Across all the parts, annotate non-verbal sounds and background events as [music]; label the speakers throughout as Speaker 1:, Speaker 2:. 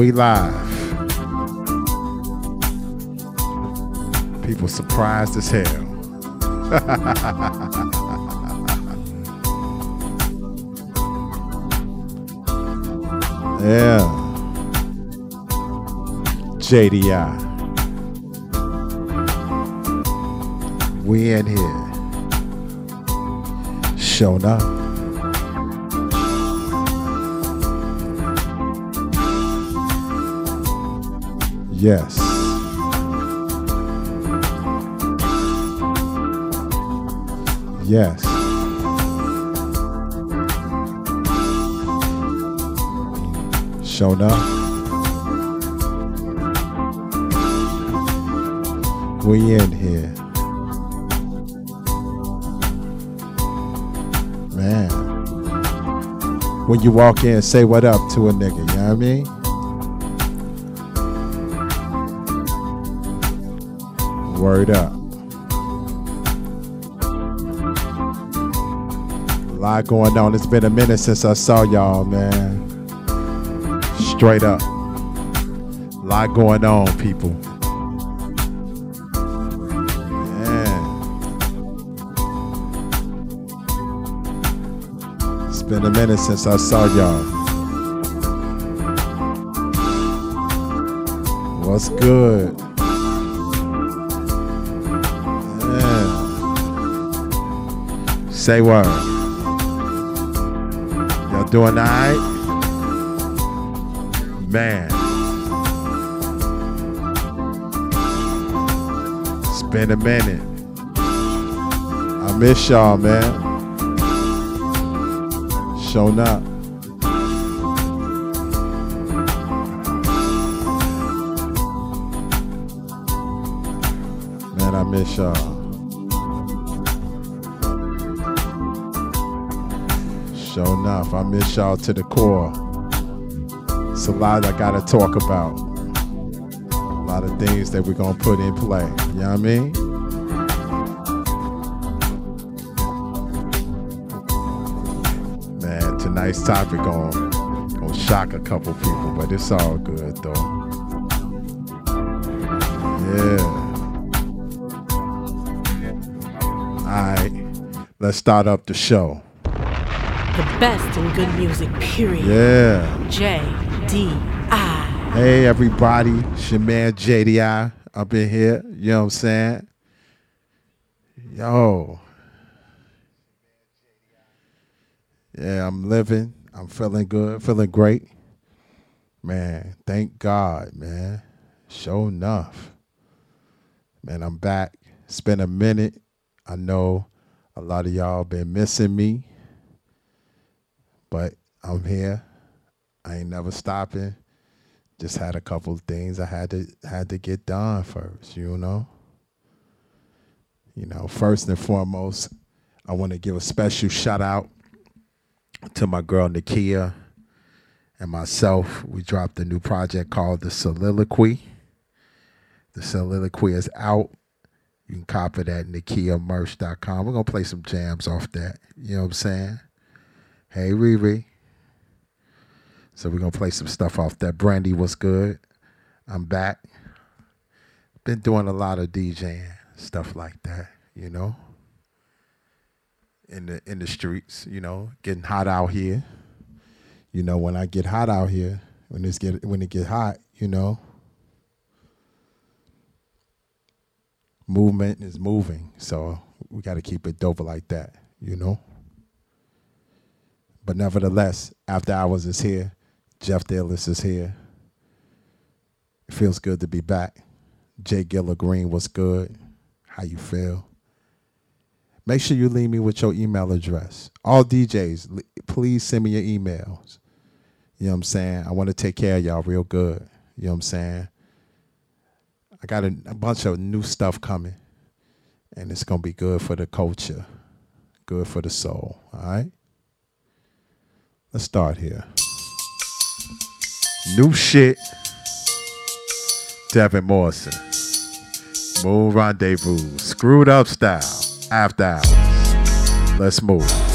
Speaker 1: We live. People surprised as hell. [laughs] yeah. JDI. We in here. Showing up. Yes. Yes. Up. We in here. Man. When you walk in, say what up to a nigga, you know what I mean? Word up. A lot going on. It's been a minute since I saw y'all, man. Straight up. A lot going on, people. Yeah. It's been a minute since I saw y'all. What's good? Say what? Y'all doing alright? Man. It's been a minute. I miss y'all, man. Showing up. Man, I miss y'all. Sure enough, I miss y'all to the core. It's a lot I gotta talk about. A lot of things that we're gonna put in play. You know what I mean? Man, tonight's topic gonna, gonna shock a couple people, but it's all good though. Yeah. Alright, let's start up the show.
Speaker 2: The best in good music, period.
Speaker 1: Yeah.
Speaker 2: J D I.
Speaker 1: Hey everybody, it's your man JDI up in here. You know what I'm saying? Yo. Yeah, I'm living. I'm feeling good, feeling great. Man, thank God, man. Sure enough. Man, I'm back. It's been a minute. I know a lot of y'all been missing me. But I'm here. I ain't never stopping just had a couple of things I had to had to get done first, you know. You know, first and foremost, I want to give a special shout out to my girl Nakia and myself. We dropped a new project called The Soliloquy. The Soliloquy is out. You can copy that at NakiaMerch.com. We're gonna play some jams off that. You know what I'm saying? Hey Riri. So we're gonna play some stuff off that. Brandy was good. I'm back. Been doing a lot of DJing, stuff like that, you know. In the in the streets, you know, getting hot out here. You know, when I get hot out here, when it's get when it get hot, you know. Movement is moving, so we got to keep it dope like that, you know. But nevertheless, after hours is here. Jeff Daillest is here. It feels good to be back. Jay Giller Green, what's good? How you feel? Make sure you leave me with your email address. All DJs, please send me your emails. You know what I'm saying? I want to take care of y'all real good. You know what I'm saying? I got a, a bunch of new stuff coming, and it's going to be good for the culture, good for the soul. All right? Let's start here. New shit. Devin Morrison. Moon Rendezvous, screwed up style, after hours. Let's move.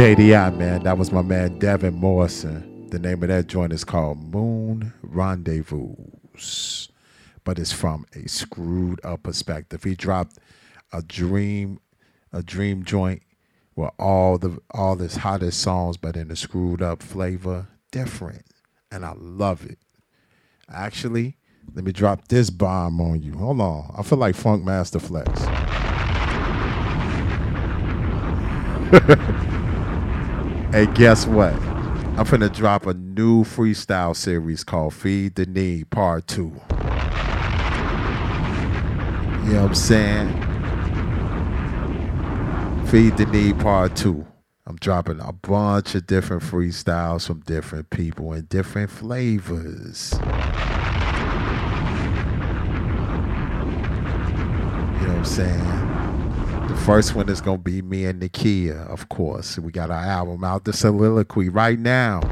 Speaker 1: JDI, man. That was my man Devin Morrison. The name of that joint is called Moon Rendezvous. But it's from a screwed up perspective. He dropped a dream, a dream joint with all the all his hottest songs, but in a screwed up flavor, different. And I love it. Actually, let me drop this bomb on you. Hold on. I feel like Funk Master Flex. [laughs] Hey, guess what? I'm finna drop a new freestyle series called Feed the Need Part 2. You know what I'm saying? Feed the Need Part 2. I'm dropping a bunch of different freestyles from different people and different flavors. You know what I'm saying? First one is gonna be me and Nakia, of course. We got our album out, The Soliloquy, right now. [laughs]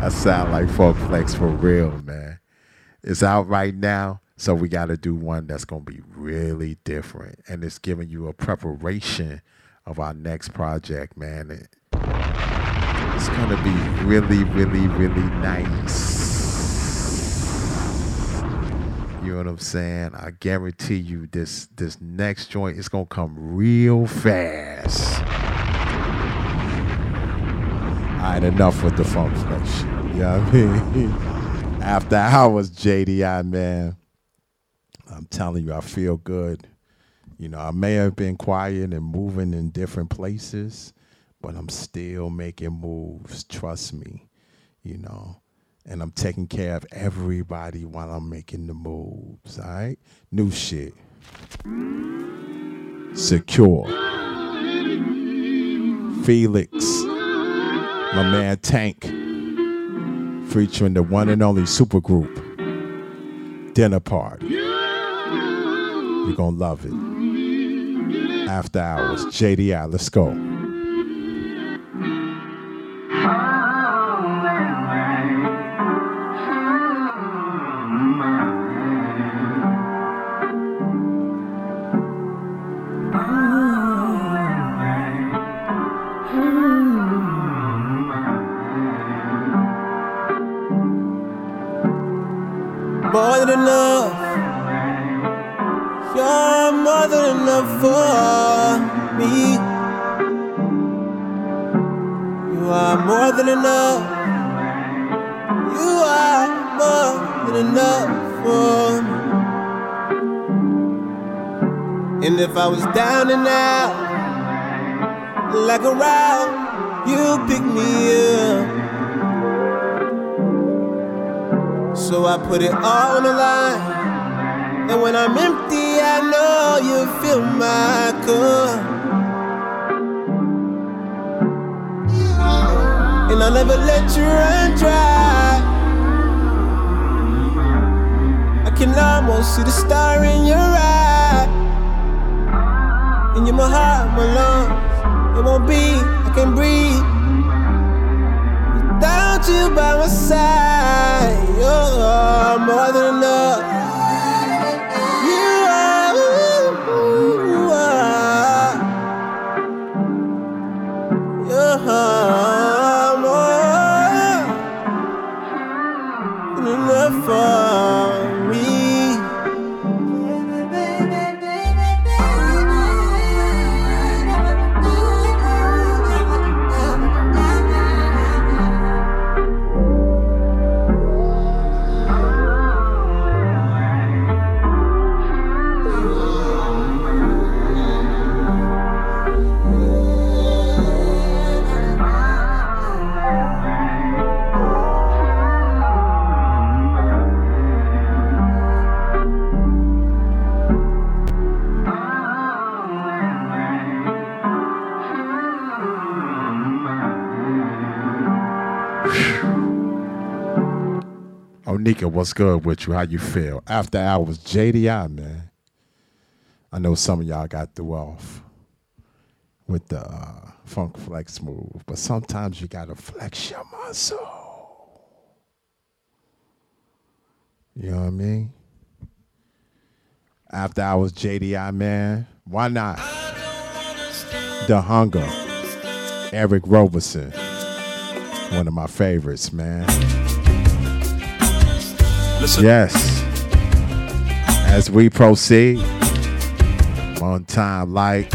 Speaker 1: I sound like Funk Flex for real, man. It's out right now, so we got to do one that's gonna be really different, and it's giving you a preparation of our next project, man. It's gonna be really, really, really nice. You know what I'm saying? I guarantee you this this next joint is gonna come real fast. Alright, enough with the funk flex. You know what I mean? [laughs] After hours, JDI man. I'm telling you, I feel good. You know, I may have been quiet and moving in different places, but I'm still making moves. Trust me. You know and I'm taking care of everybody while I'm making the moves. All right, new shit. Secure. Felix, my man Tank, featuring the one and only supergroup. Dinner party. You're gonna love it. After hours, JDI, let's go.
Speaker 3: More than enough. You're more than enough for me. You are more than enough. You are more than enough for me. And if I was down and out, like a rock, you pick me up. So I put it all on the line. And when I'm empty, I know you fill my cup. And I'll never let you run dry. I can almost see the star in your eye. And you're my heart, my lungs. It won't be, I can breathe. Without you by my side, you're more than enough.
Speaker 1: What's good with you? How you feel? After hours, JDI, man. I know some of y'all got through off with the uh, funk flex move, but sometimes you gotta flex your muscle. You know what I mean? After hours, JDI, man. Why not? The Hunger, Eric Roberson, one of my favorites, man.
Speaker 4: Listen.
Speaker 1: Yes. As we proceed, on time like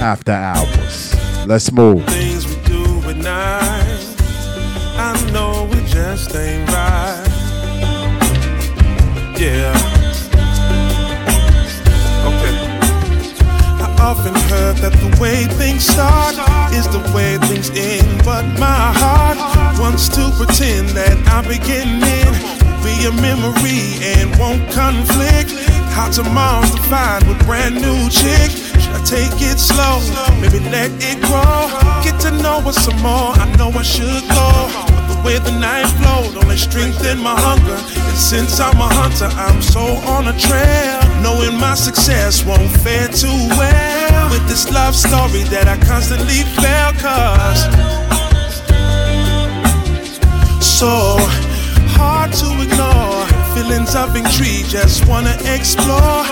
Speaker 1: after hours. Let's move.
Speaker 4: Things we do at night, I know it just ain't right. Yeah. Okay. I often heard that the way things start is the way things end, but my heart wants to pretend that I'm beginning. Be a memory and won't conflict. How tomorrow's defined with brand new chick. Should I take it slow? Maybe let it grow. Get to know us some more. I know I should go. But the way the night flowed only strengthened my hunger. And since I'm a hunter, I'm so on a trail. Knowing my success won't fare too well. With this love story that I constantly fail, cause so hard to ignore. Feelings of intrigue, just wanna explore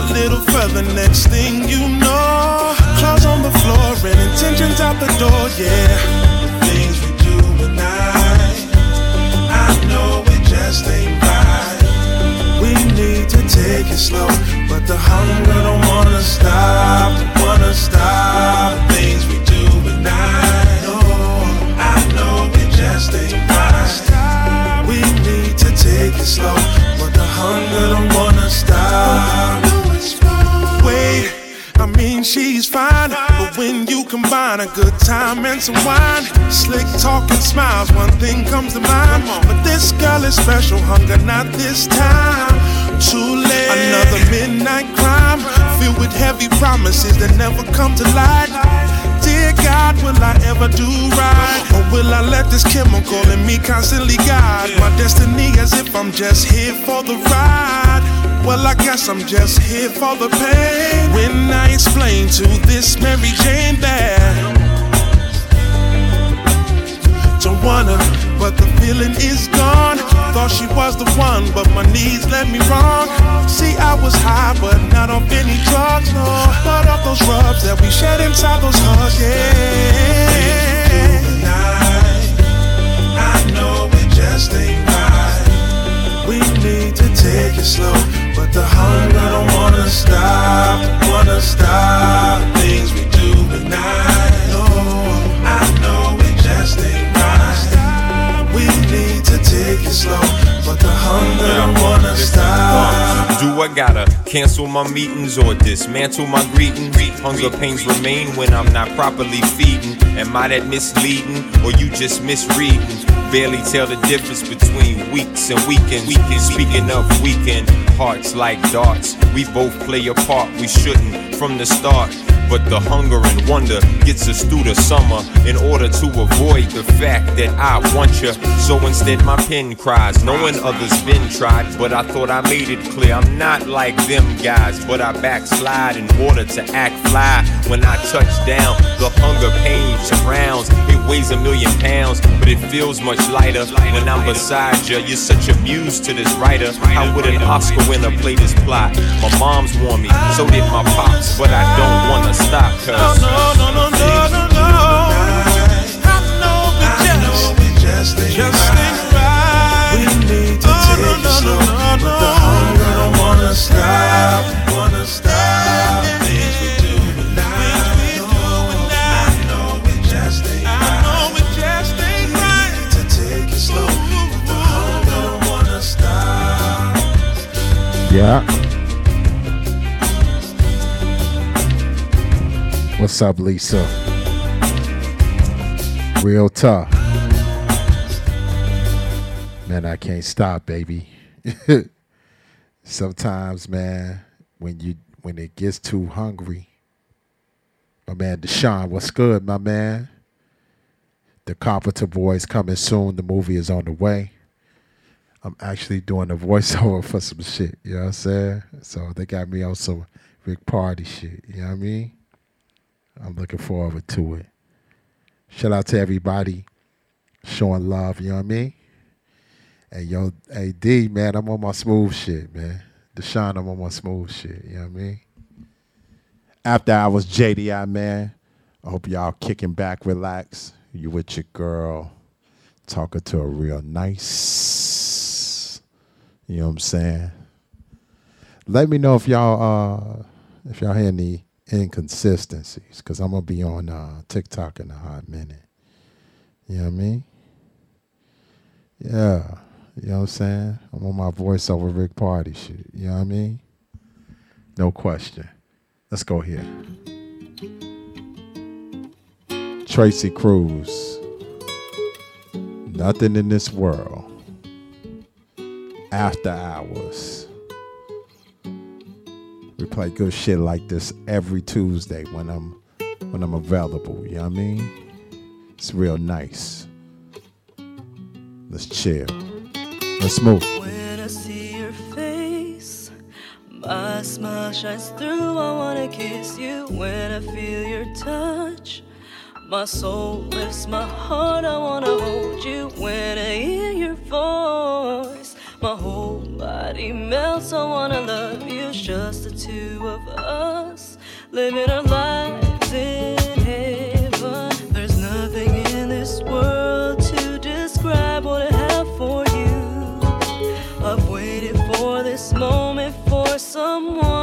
Speaker 4: a little further. Next thing you know, claws on the floor and intentions out the door. Yeah, the things we do at night, I know it just ain't right. We need to take it slow, but the hunger don't wanna stop, don't wanna stop. Slow, but the hunger don't wanna stop. Wait, I mean she's fine, but when you combine a good time and some wine, slick talk and smiles, one thing comes to mind. But this girl is special, hunger not this time. Too late, another midnight crime, filled with heavy promises that never come to light. Dear God, will I ever do right? Or will I let this chemical in me constantly guide my destiny as if I'm just here for the ride? Well, I guess I'm just here for the pain. When I explain to this Mary Jane that wanna, but the feeling is gone. Thought she was the one, but my knees led me wrong. See, I was high, but not off any drugs, no. But off those rubs that we shed inside those hugs, yeah. I know it just ain't right. We need to
Speaker 5: gotta cancel my meetings or dismantle my greeting. Hunger pains remain when I'm not properly feeding. Am I that misleading or you just misreading? Barely tell the difference between weeks and weekends. Speaking of weekend, hearts like darts. We both play a part we shouldn't from the start. But the hunger and wonder gets us through the summer in order to avoid the fact that I want you. So instead, my pen cries, knowing others been tried. But I thought I made it clear I'm not like them guys. But I backslide in order to act fly. When I touch down, the hunger pain surrounds. It weighs a million pounds, but it feels much lighter when I'm beside you. You're such a muse to this writer. How would an Oscar winner play this plot? My mom's warned me, so did my pops, but I don't wanna stop, cause.
Speaker 4: No, no, no, no, no, no. I know we just, just ain't right.
Speaker 3: We need to take it slow,
Speaker 4: no, no,
Speaker 3: but the hunger. Don't wanna stop, wanna stop. Things we do tonight, I
Speaker 1: What's up, Lisa? Real tough. Man, I can't stop, baby. [laughs] Sometimes, man, when you when it gets too hungry, my man Deshaun, what's good, my man? The Carpenter Boys coming soon. The movie is on the way. I'm actually doing a voiceover [laughs] for some shit. You know what I'm saying? So they got me on some Rick Party shit. You know what I mean? I'm looking forward to it. Shout out to everybody showing love. You know what I mean? And yo, AD, man, I'm on my smooth shit, man. Deshaun, I'm on my smooth shit. You know what I mean? After I was JDI, man. I hope y'all kicking back, relax. You with your girl, talking to a real nice. You know what I'm saying? Let me know if y'all uh if y'all hear any inconsistencies, because I'm gonna be on uh TikTok in a hot minute. You know what I mean? Yeah. You know what I'm saying? I'm on my voiceover Rick Party shit. You know what I mean? No question. Let's go here. Tracy Cruz. Nothing in this world. After hours. We play good shit like this every Tuesday when I'm when I'm available. You know what I mean? It's real nice. Let's chill. Let's move.
Speaker 6: When I see your face, my smile shines through. I wanna kiss you when I feel your touch. My soul lifts my heart. I wanna hold you when I hear your voice. My whole body melts. I wanna love you. It's just the two of us living our lives in heaven. There's nothing in this world to describe what I have for you. I've waited for this moment for someone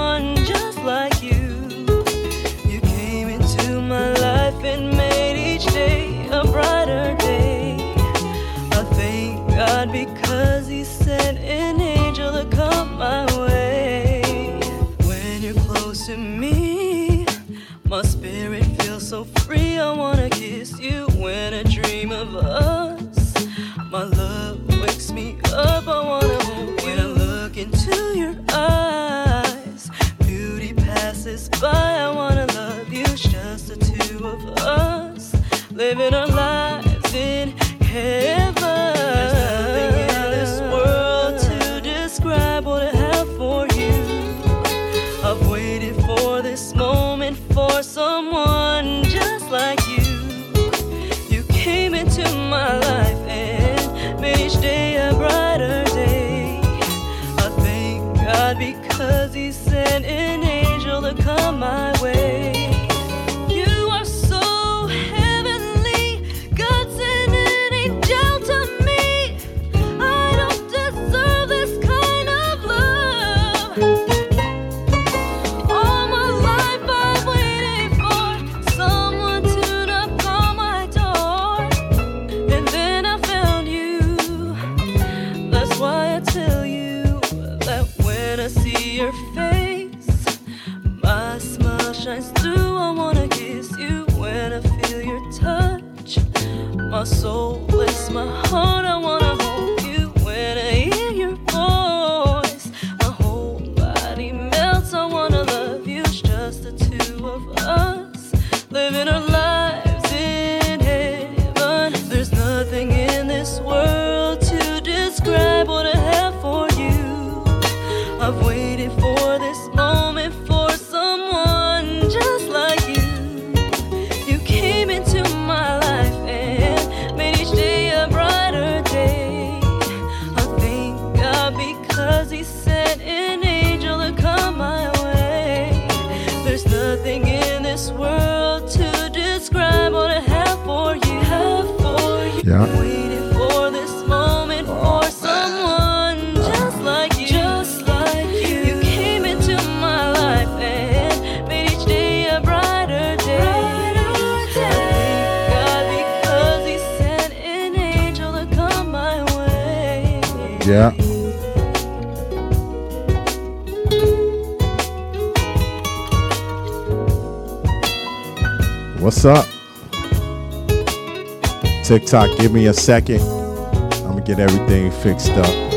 Speaker 6: a
Speaker 1: second. I'm gonna get everything fixed up.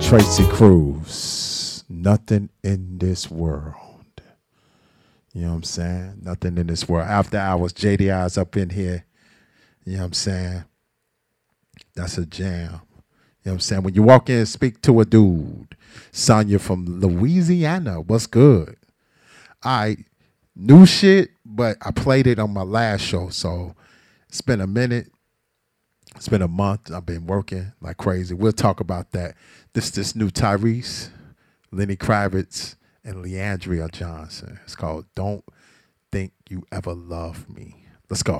Speaker 1: Tracy Cruz, nothing in this world. You know what I'm saying? Nothing in this world. After hours, JDI's up in here. You know what I'm saying? That's a jam. You know what I'm saying? When you walk in and speak to a dude, Sonya from Louisiana, what's good? I new shit, but I played it on my last show. So it's been a minute. It's been a month. I've been working like crazy. We'll talk about that. This this new Tyrese, Lenny Kravitz, and Le'Andria Johnson. It's called Don't Think You Ever Love Me. Let's go.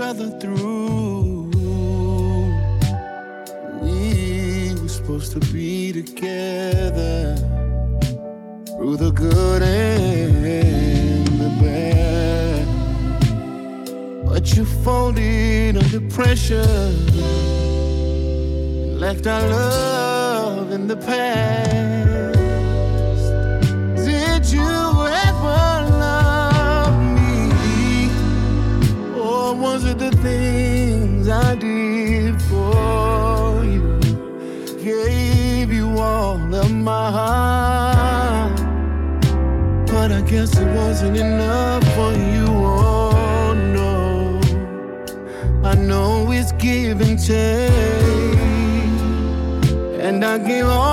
Speaker 7: Other through. We were supposed to be together through the good and the bad. But you folded under pressure, left our love in the past. Wasn't enough for you. Oh no. I know it's give and take. And I give all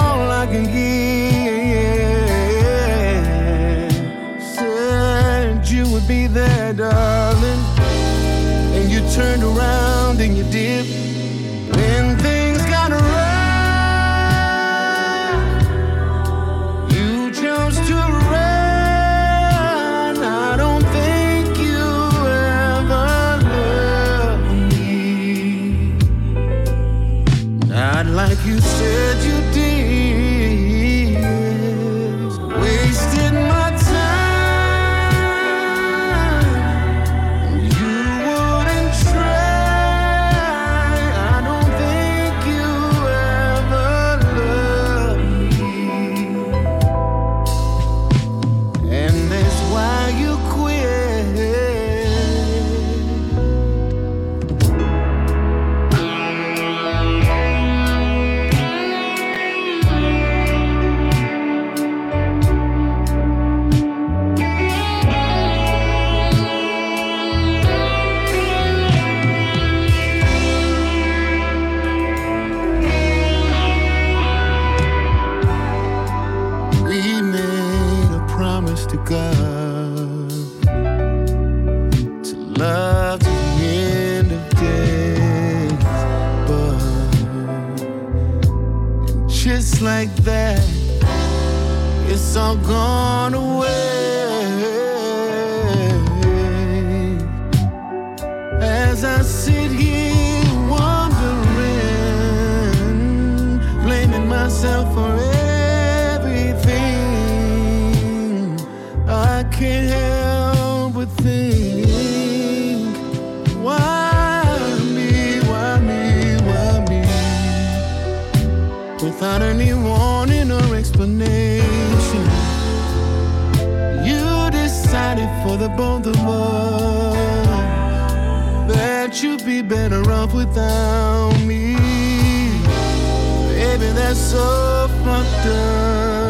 Speaker 7: that's so fucked up.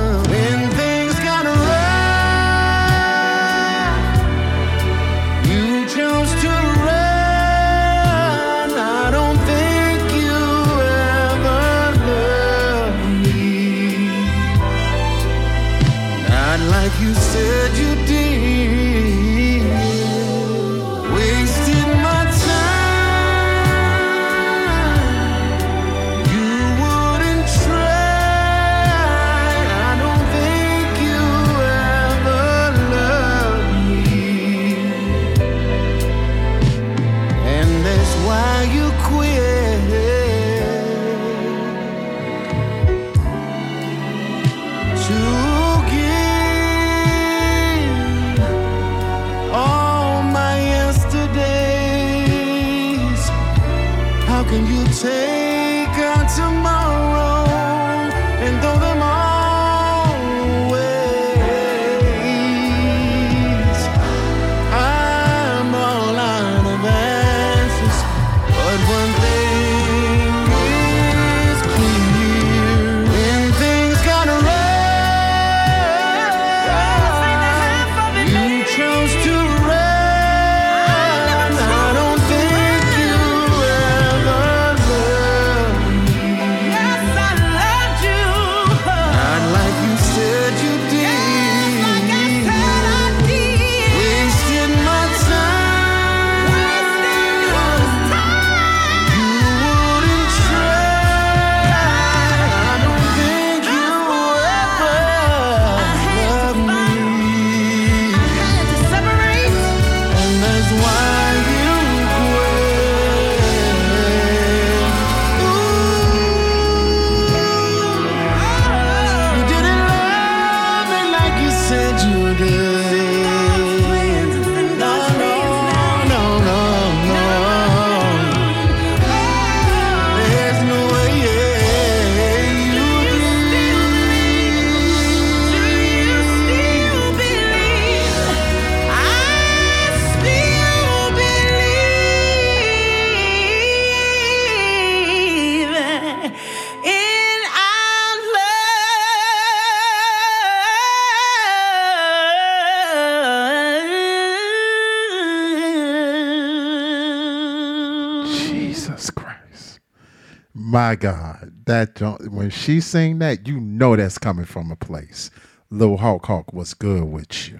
Speaker 7: My
Speaker 1: God. That when she sing that, you know that's coming from a place. Lil Hawk Hawk was good with you.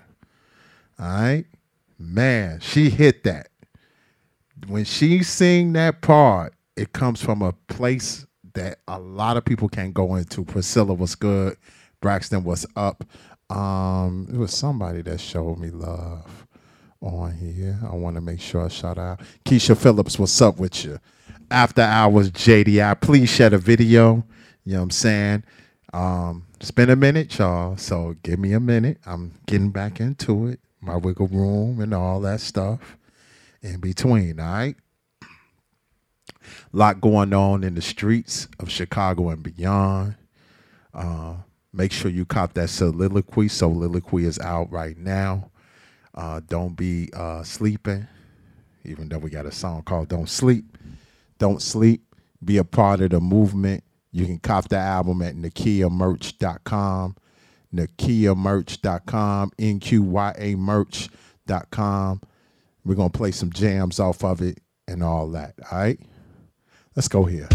Speaker 1: All right? Man, she hit that. When she sing that part, it comes from a place that a lot of people can't go into. Priscilla was good. Braxton was up. Um, it was somebody that showed me love on here. I want to make sure I shout out. Keisha Phillips, what's up with you? After hours, JDI. Please share the video. You know what I'm saying? Um, it's been a minute, y'all. So give me a minute. I'm getting back into it. My wiggle room and all that stuff in between, all right? lot going on in the streets of Chicago and beyond. Uh, make sure you cop that soliloquy. Soliloquy is out right now. Uh, don't be uh, sleeping, even though we got a song called Don't Sleep. Don't sleep. Be a part of the movement. You can cop the album at NakiaMerch.com. NakiaMerch.com. NQYA Merch.com. We're going to play some jams off of it and all that. All right? Let's go here.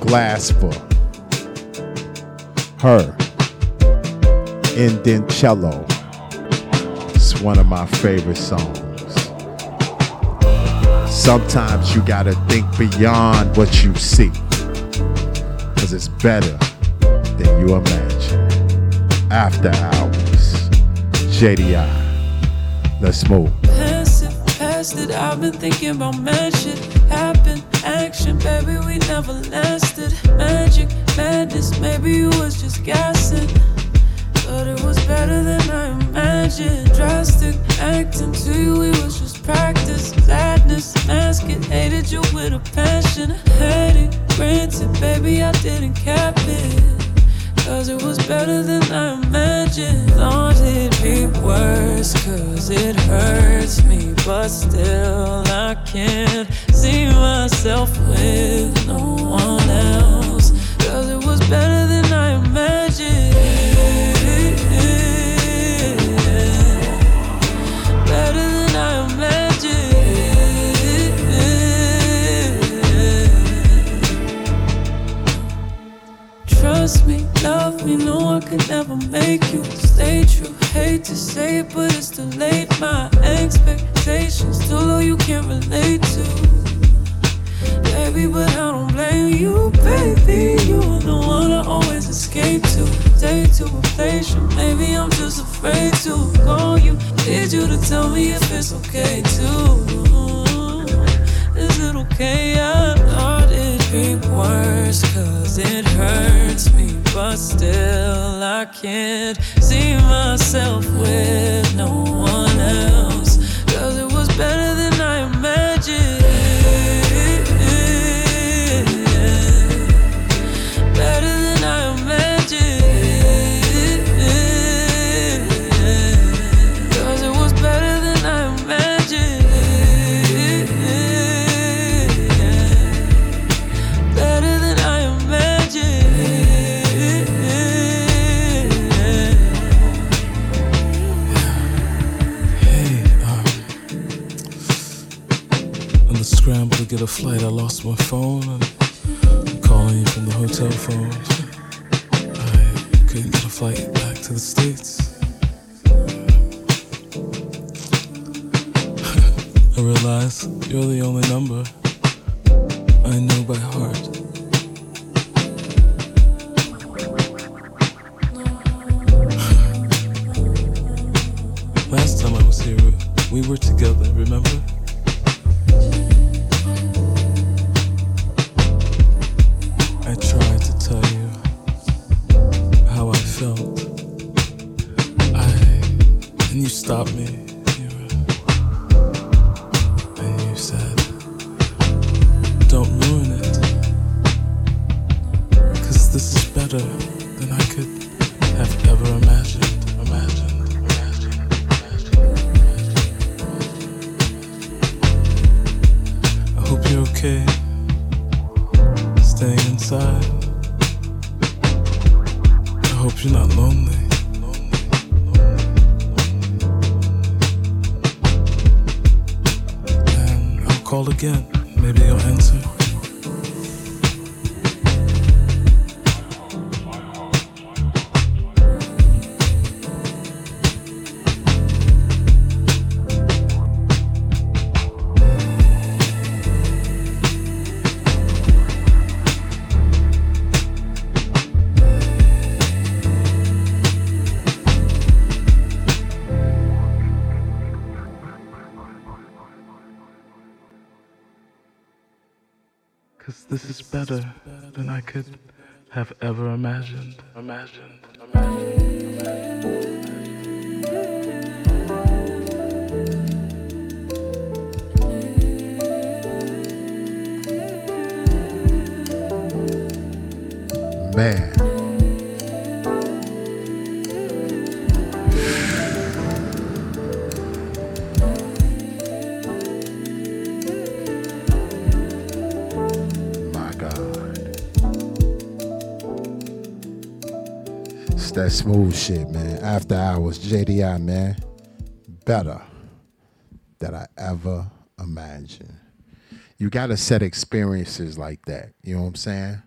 Speaker 1: Glass for her. Indencello. It's one of my favorite songs. Sometimes you gotta think beyond what you see. Cause it's better than you imagine. After hours. JDI. Let's move.
Speaker 8: Passive, past it. I've been thinking about shit. Happen, action, baby, we never lasted. Magic, madness, maybe you was just gassing. But it was better than I imagined. Drastic acting to you, it was just practice. Sadness, mask it, hated you with a passion. I Had it, granted, baby, I didn't cap it. Cause it was better than I imagined. Thought it'd be worse, cause it hurts me. But still, I can't see myself with no one else. Cause it was better than I imagined. Trust me, love me, no, I could never make you stay true. Hate to say it, but it's too late. My expectations too low, you can't relate to. Baby, but I don't blame you, baby. You are the one I always escape to. To replace you. Maybe I'm just afraid to call you. Need you to tell me if it's okay too. Is it okay? I thought be worse, cause it hurts me. But still, I can't see myself with no one else. Cause it was better than I imagined.
Speaker 9: Get a flight, I lost my phone. I'm calling you from the hotel phone. I couldn't get a flight back to the States. [laughs] I realize you're the only number I know by heart. [laughs] Last time I was here, we were together, remember? Staying inside. I hope you're not lonely. And I'll call again. Maybe you'll answer. Have ever imagined. Imagined.
Speaker 1: Man. That smooth shit, man. After hours, JDI, man. Better than I ever imagined. You got to set experiences like that. You know what I'm saying?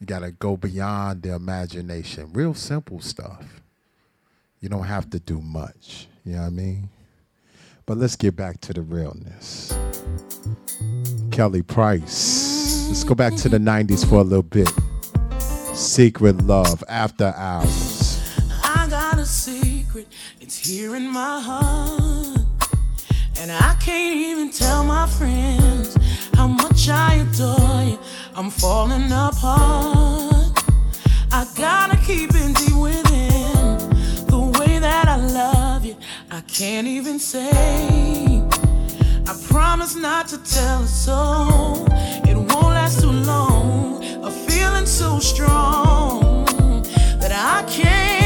Speaker 1: You got to go beyond the imagination. Real simple stuff. You don't have to do much. You know what I mean? But let's get back to the realness. Kelly Price. Let's go back to the 90s for a little bit. Secret Love, After Hours.
Speaker 10: I got a secret, it's here in my heart. And I can't even tell my friends how much I adore you. I'm falling apart. I gotta keep it deep within. The way that I love you, I can't even say. I promise not to tell a soul. It won't last too long. A feeling so strong that I can't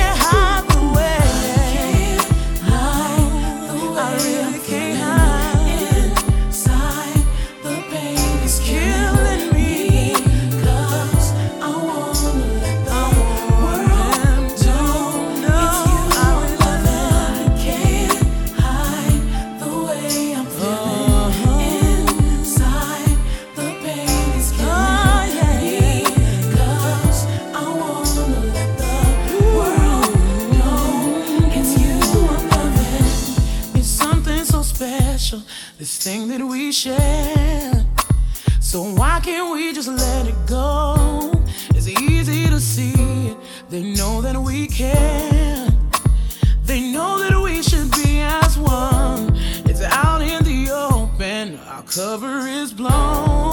Speaker 10: this thing that we share. So why can't we just let it go? It's easy to see. They know that we care. They know that we should be as one. It's out in the open. Our cover is blown.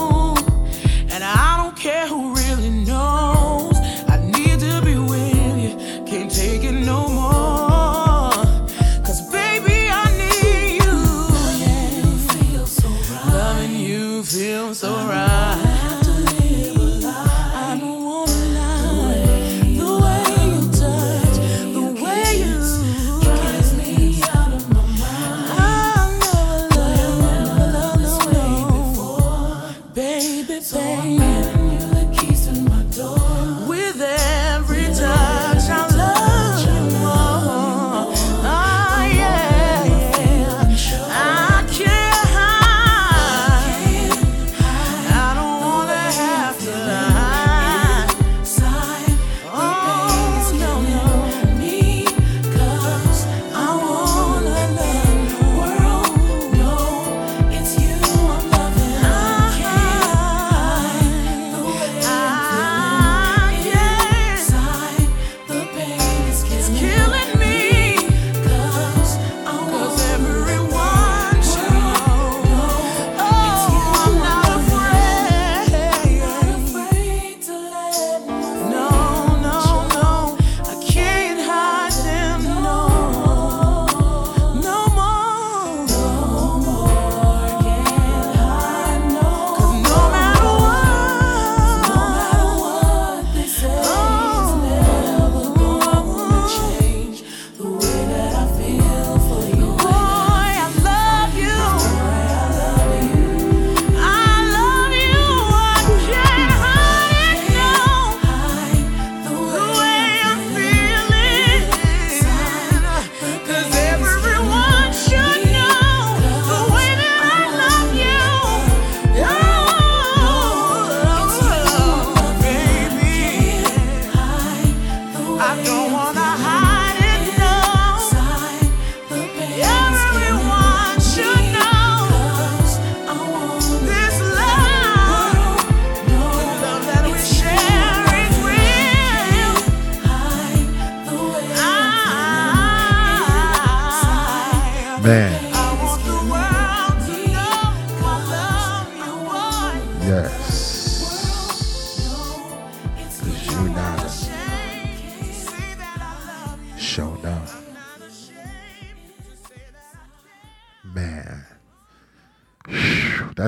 Speaker 10: Baby, baby. So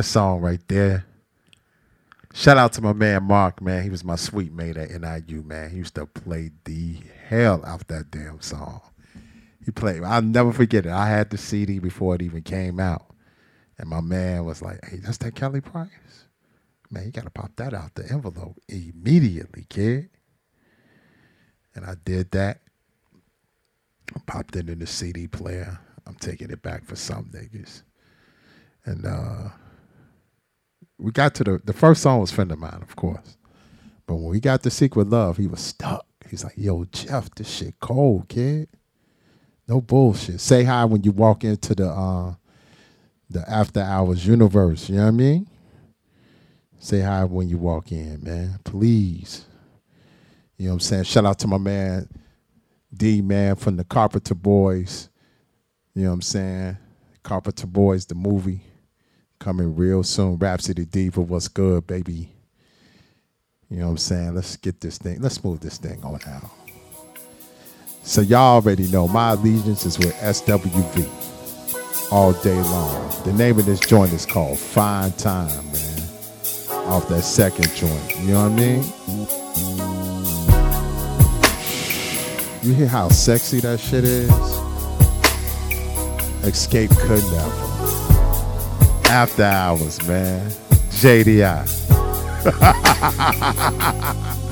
Speaker 1: song right there. Shout out to my man Mark, man. He was my suite mate at NIU, man. He used to play the hell out that damn song. He played, I'll never forget it. I had the CD before it even came out. And my man was like, hey, that's that Kelly Price. Man, you gotta pop that out the envelope immediately, kid. And I did that. I popped it in the CD player. I'm taking it back for some niggas. And uh we got to the the first song was friend of mine, of course. But when we got to Secret Love, he was stuck. He's like, yo, Jeff, this shit cold, kid. No bullshit. Say hi when you walk into the uh, the after hours universe, you know what I mean?
Speaker 11: Say hi when you walk in, man. Please. You know what I'm saying? Shout out to my man D man from the Carpenter Boys. You know what I'm saying? Carpenter Boys, the movie coming real soon. Rhapsody Diva, what's good, baby? You know what I'm saying? Let's get this thing, let's move this thing on out. So y'all already know my allegiance is with SWV all day long. The name of this joint is called Fine Time, man. Off that second joint. You know what I mean? You hear how sexy that shit is? Xscape could never. After Hours, man. JDI. [laughs]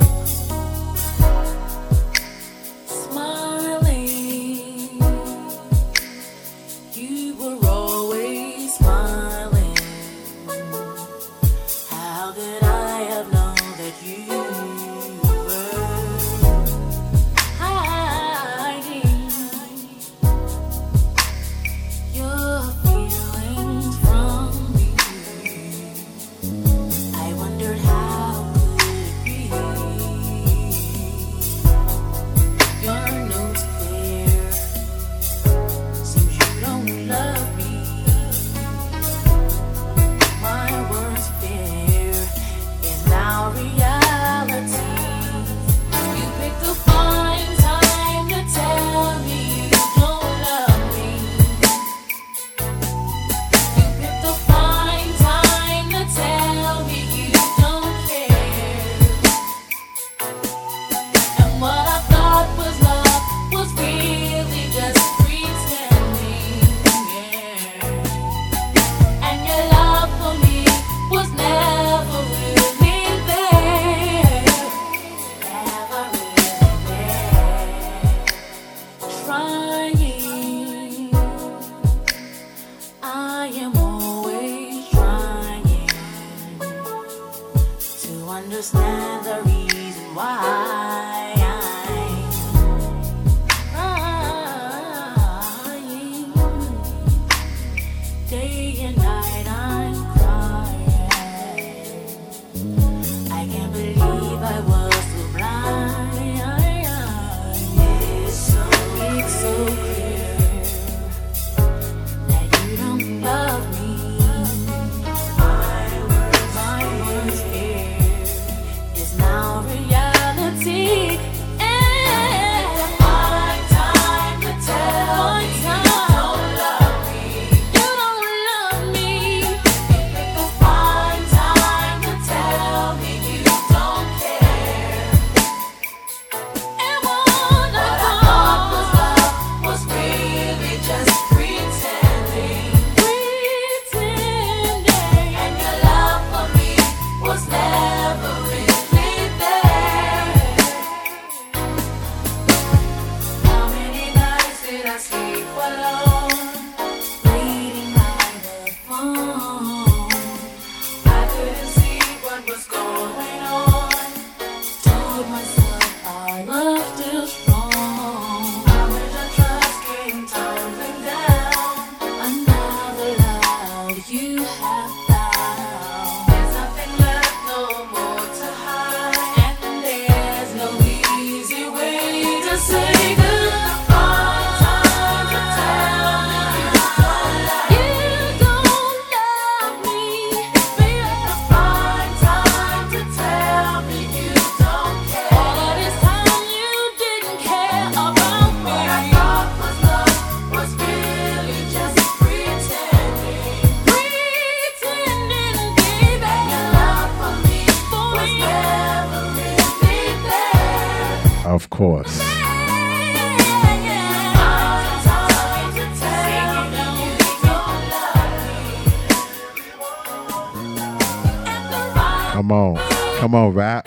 Speaker 11: Come on. Come on, rap.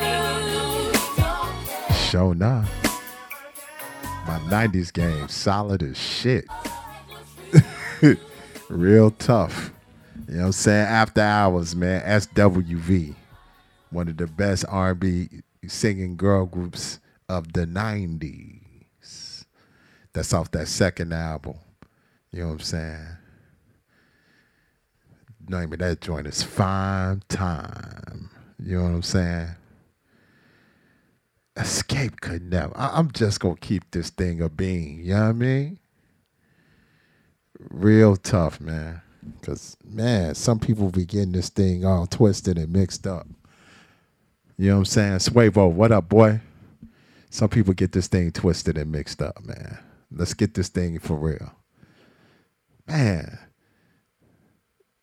Speaker 11: Show nah. My 90s game, solid as shit. [laughs] Real tough. You know what I'm saying? After hours, man. SWV. One of the best R&B singing girl groups of the 90s. That's off that second album. You know what I'm saying?
Speaker 1: Name of that joint is Fine Time. You know what I'm saying? Xscape could never. I, am just gonna keep this thing a being. You know what I mean? Real tough, man. Cause man, some people be getting this thing all twisted and mixed up. You know what I'm saying? Swavo, what up, boy? Some people get this thing twisted and mixed up, man. Let's get this thing for real. Man,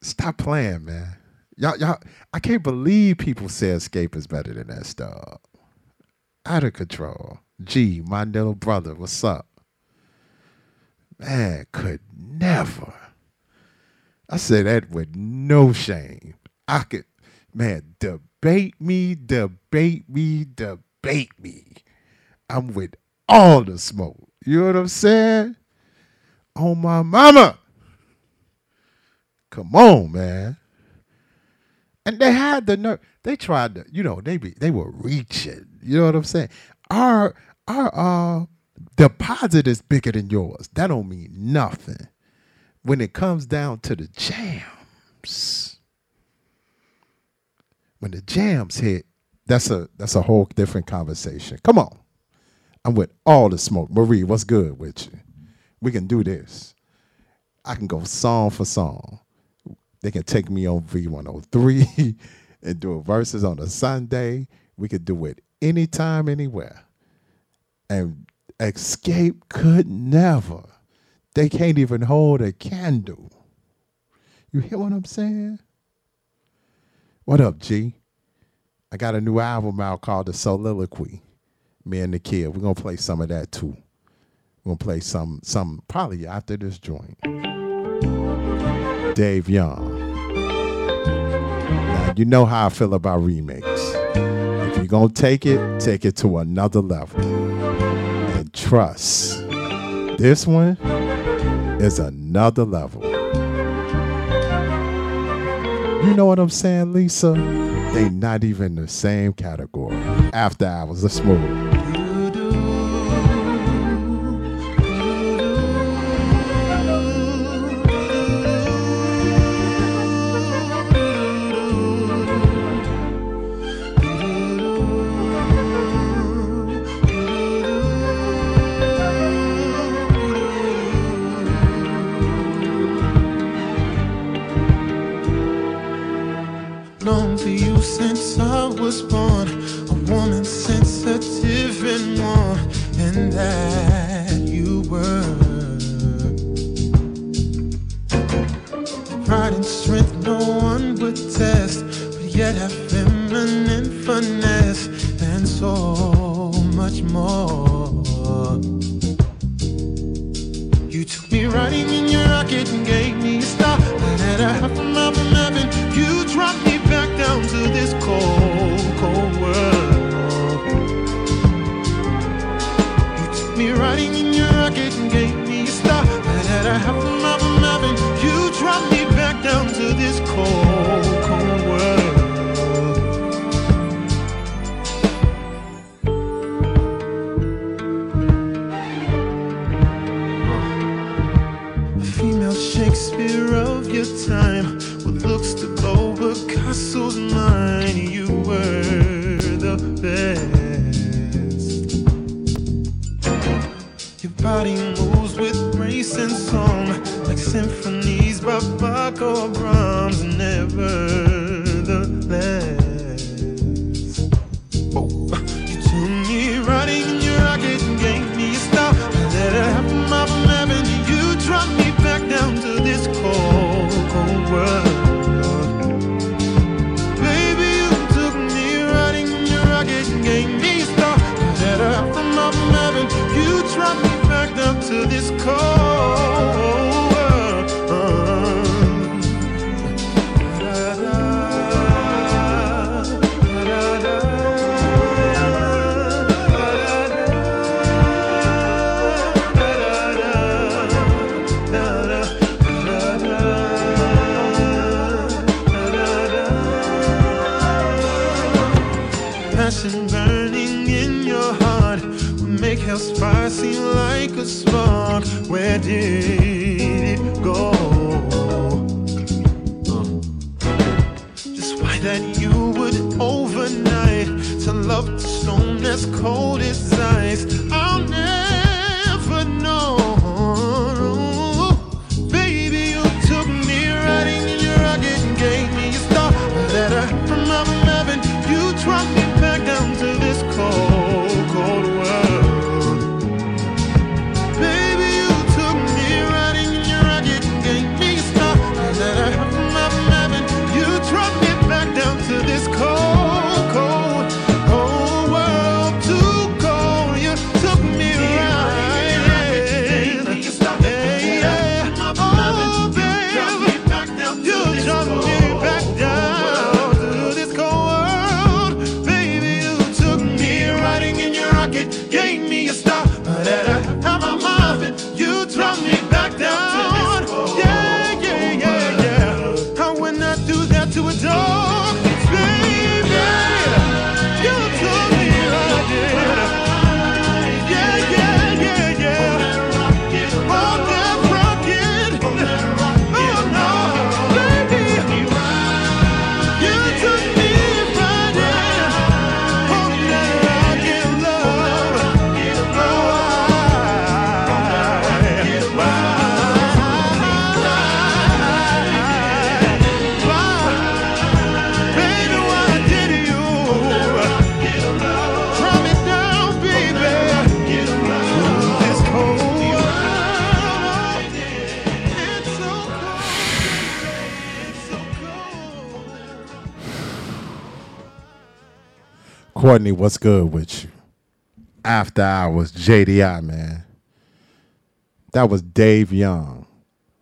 Speaker 1: stop playing, man. Y'all, y'all, I can't believe people say Xscape is better than that stuff. Out of control. G, my little brother, what's up? Man, could never. I say that with no shame. I could, man, debate me, debate me, debate me. I'm with all the smoke. You know what I'm saying? On my mama. Come on, man. And they had the nerve. They tried to, you know, they be they were reaching. You know what I'm saying? Our our uh deposit is bigger than yours. That don't mean nothing. When it comes down to the jams, when the jams hit, that's a that's a whole different conversation. Come on. I'm with all the smoke. Marie, what's good with you? We can do this. I can go song for song. They can take me on V103 [laughs] and do verses on a Sunday. We could do it anytime, anywhere. And Xscape could never. They can't even hold a candle. You hear what I'm saying? What up, G? I got a new album out called The Soliloquy. Me and the kid. We're gonna play some of that too. We're gonna play some some probably after this joint. Dave Young. You know how I feel about remakes. If you're gonna take it, take it to another level. And trust, this one is another level. You know what I'm saying, Lisa? They not even the same category. After hours of smooth.
Speaker 7: Was born. A woman sensitive and warm, and that you were. Pride and strength no one would test, but yet have feminine finesse and so much more. You took me riding in your rocket and gave me a at a half a mile from heaven, you dropped me back down to this cold,
Speaker 1: Courtney, what's good with you? After hours, JDI, man. That was Dave Young,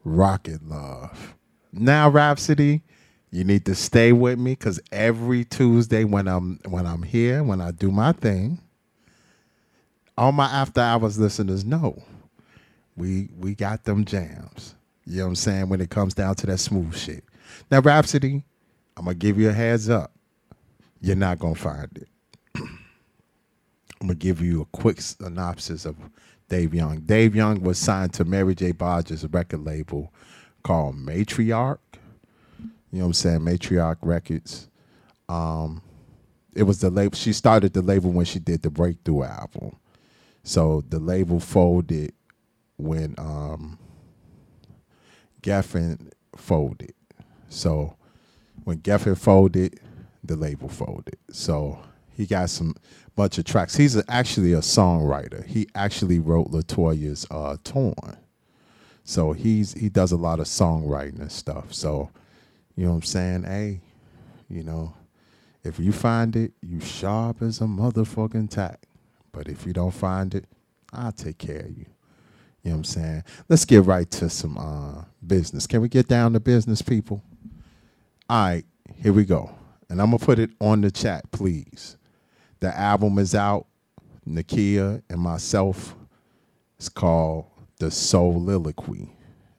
Speaker 1: Rocket Love. Now, Rhapsody, you need to stay with me because every Tuesday when I'm when I'm here, when I do my thing, all my after hours listeners know we we got them jams. You know what I'm saying? When it comes down to that smooth shit. Now, Rhapsody, I'm gonna give you a heads up. You're not gonna find it. I'm gonna give you a quick synopsis of Dave Young. Dave Young was signed to Mary J. Blige's record label called Matriarch. You know what I'm saying? Matriarch Records. Um, it was the label. She started the label when she did the Breakthrough album. So the label folded when um, Geffen folded. So when Geffen folded, the label folded. So he got some bunch of tracks. He's actually a songwriter. He actually wrote LeToya's uh, "Torn." So he's he does a lot of songwriting and stuff. So you know what I'm saying? Hey, you know, if you find it, you sharp as a motherfucking tack. But if you don't find it, I'll take care of you. You know what I'm saying? Let's get right to some uh, business. Can we get down to business, people? All right, here we go. And I'm going to put it on the chat, please. The album is out. Nakia and myself. It's called The Soliloquy,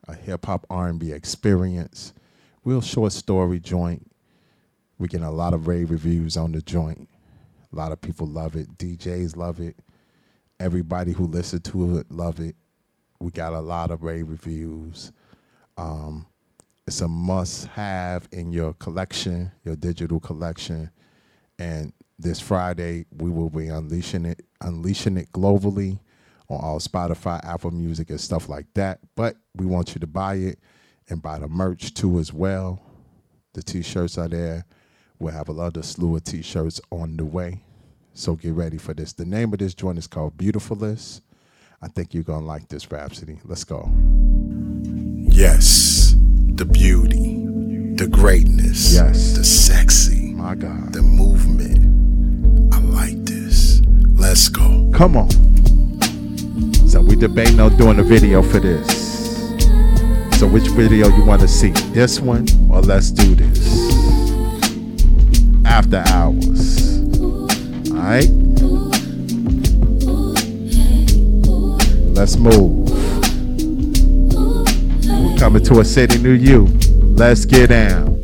Speaker 1: a hip hop R&B experience. Real short story joint. We get a lot of rave reviews on the joint. A lot of people love it. DJs love it. Everybody who listened to it love it. We got a lot of rave reviews. Um, it's a must-have in your collection, your digital collection. And this Friday, we will be unleashing it, unleashing it globally on all Spotify, Apple Music, and stuff like that. But we want you to buy it and buy the merch too as well. The t-shirts are there. We'll have a lot of slew of t-shirts on the way. So get ready for this. The name of this joint is called Beautifulest. I think you're gonna like this Rhapsody. Let's go.
Speaker 4: Yes, the beauty, the greatness,
Speaker 1: Yes.
Speaker 4: the sexy,
Speaker 1: My God.
Speaker 4: the movement. Like this. Let's go.
Speaker 1: Come on. So we debating on doing a video for this. So which video you want to see? This one or let's do this? After hours. Alright? Let's move. We're coming to a city near you. Let's get down.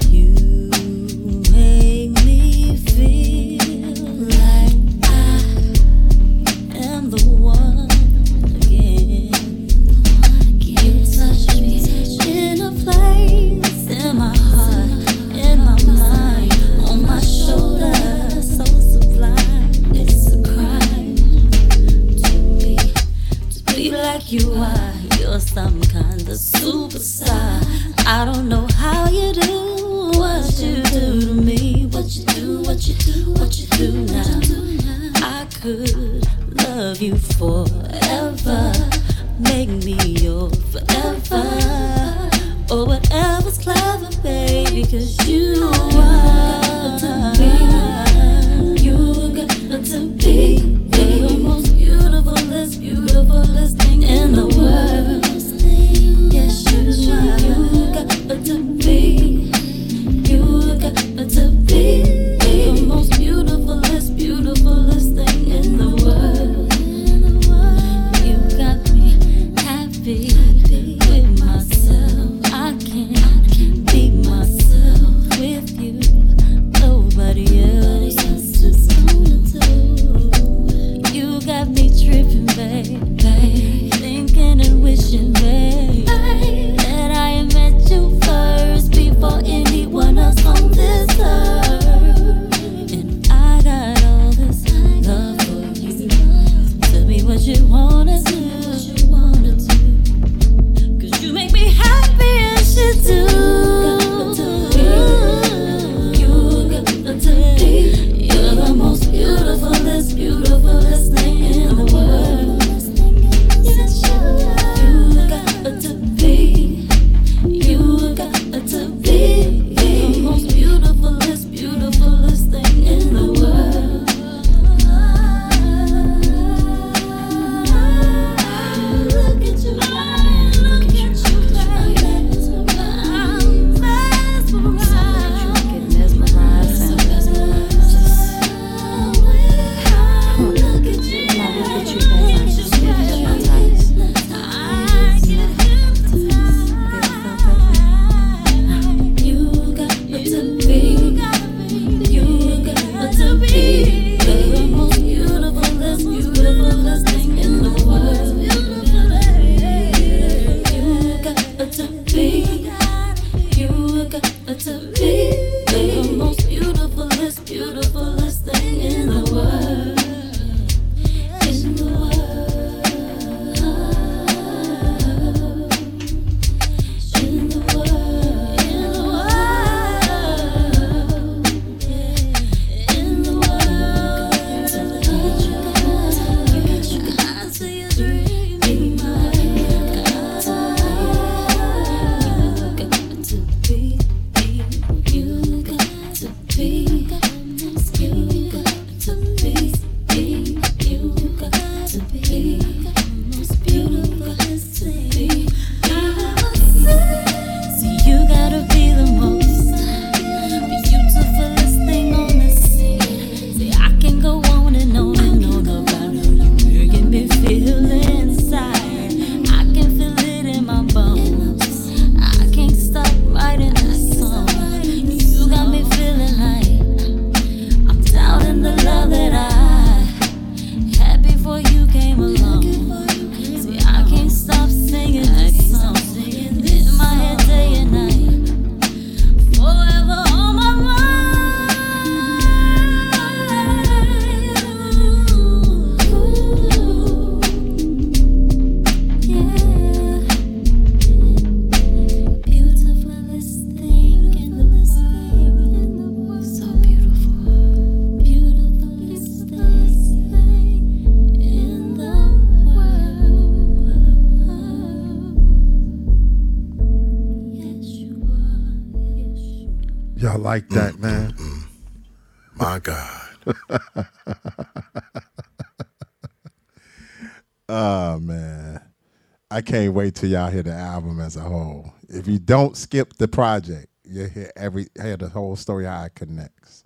Speaker 12: can't
Speaker 1: wait till y'all hear the album as a whole. If you don't skip the project, you hear every hear the whole story how it connects.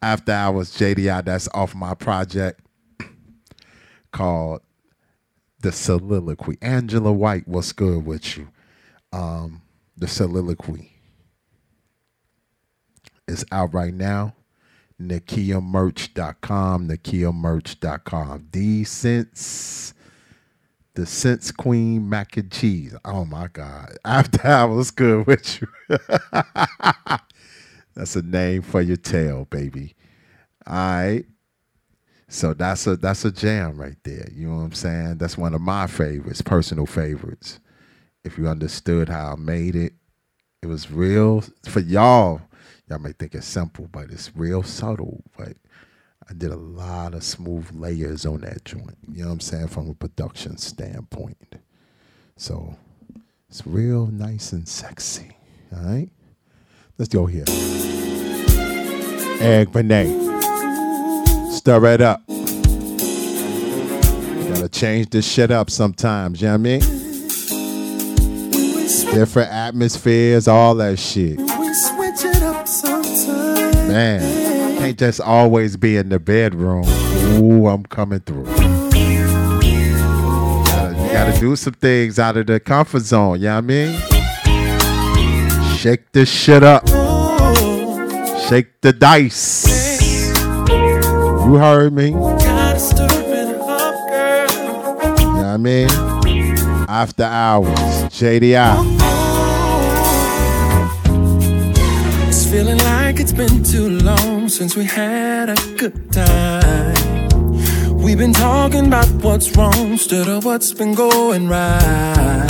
Speaker 1: After I was JDI, that's off my project [clears throat] called The Soliloquy. Angela White, what's good with you? Um, the Soliloquy is out right now. NakiaMerch.com, NakiaMerch.com. Decent the Sense Queen mac and cheese. Oh my God. [laughs] After was good with you. [laughs] that's a name for your tail, baby. All right. So that's a that's a jam right there. You know what I'm saying? That's one of my favorites, personal favorites. If you understood how I made it, it was real for y'all. Y'all may think it's simple, but it's real subtle. But I did a lot of smooth layers on that joint. You know what I'm saying? From a production standpoint. So it's real nice and sexy. All right? Let's go here. Eric Benét. Stir it up. Gotta change this shit up sometimes, you know what I mean? Different atmospheres, all that shit.
Speaker 10: We switch it up sometimes.
Speaker 1: Man, can't just always be in the bedroom. Ooh, I'm coming through. You gotta do some things out of the comfort zone, you know what I mean? Shake this shit up. Shake the dice. You heard me. You know what I mean? After hours, JDI.
Speaker 10: Feeling like it's been too long since we had a good time. We've been talking about what's wrong instead of what's been going right.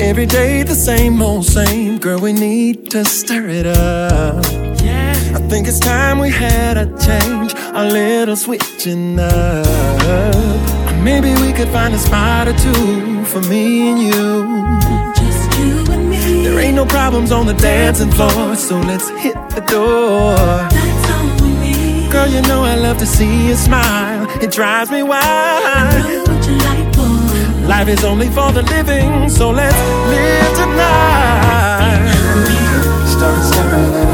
Speaker 10: Every day the same old same, girl. We need to stir it up. Yeah, I think it's time we had a change, a little switching up. Maybe we could find a spot or two for me and you. There ain't no problems on the dancing floor, so let's hit the door.
Speaker 12: That's all we need.
Speaker 10: Girl, you know I love to see you smile. It drives me wild.
Speaker 12: Know what you like, boy.
Speaker 10: Life is only for the living, so let's live tonight. Start stirring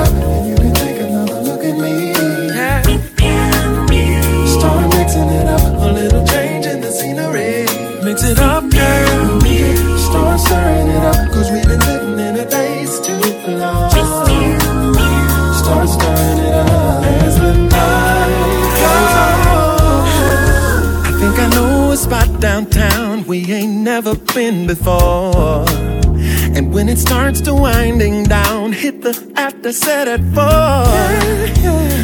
Speaker 10: we ain't never been before. And when it starts to winding down, hit the after set at four.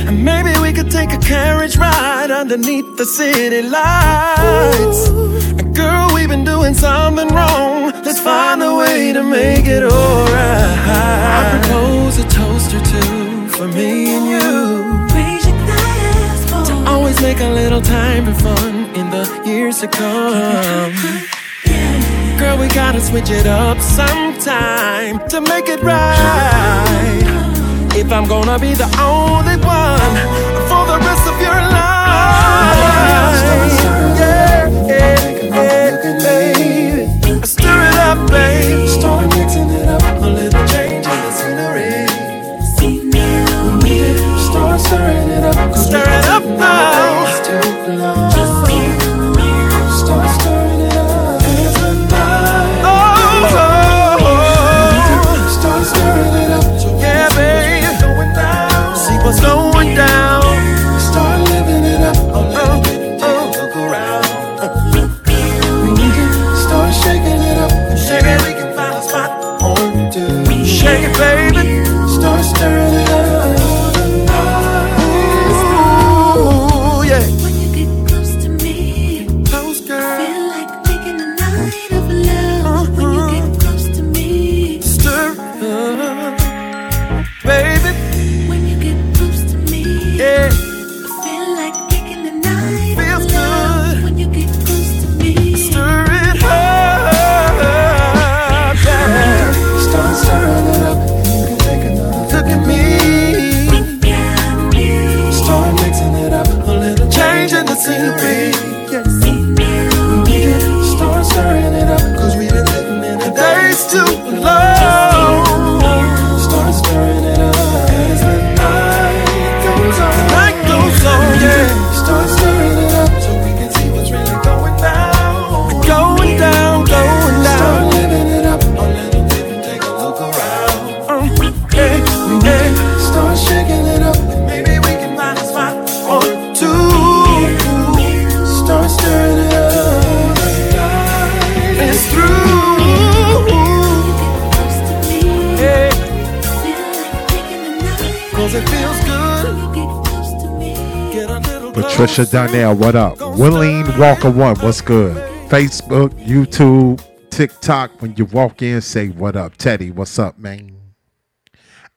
Speaker 10: And maybe we could take a carriage ride underneath the city lights. And girl, we've been doing something wrong. Let's find a way to make it alright. I propose a toast or two for me and you.
Speaker 12: Raise your glass, boy.
Speaker 10: Always make a little time for fun in the years to come. Girl, we gotta switch it up sometime to make it right. If I'm gonna be the only one for the rest of your life. Yeah, yeah, yeah, baby. Stir it up, babe.
Speaker 1: Trisha Donnell, what up? Willeen Walker One, what's good? Facebook, YouTube, TikTok. When you walk in, say what up. Teddy, what's up, man?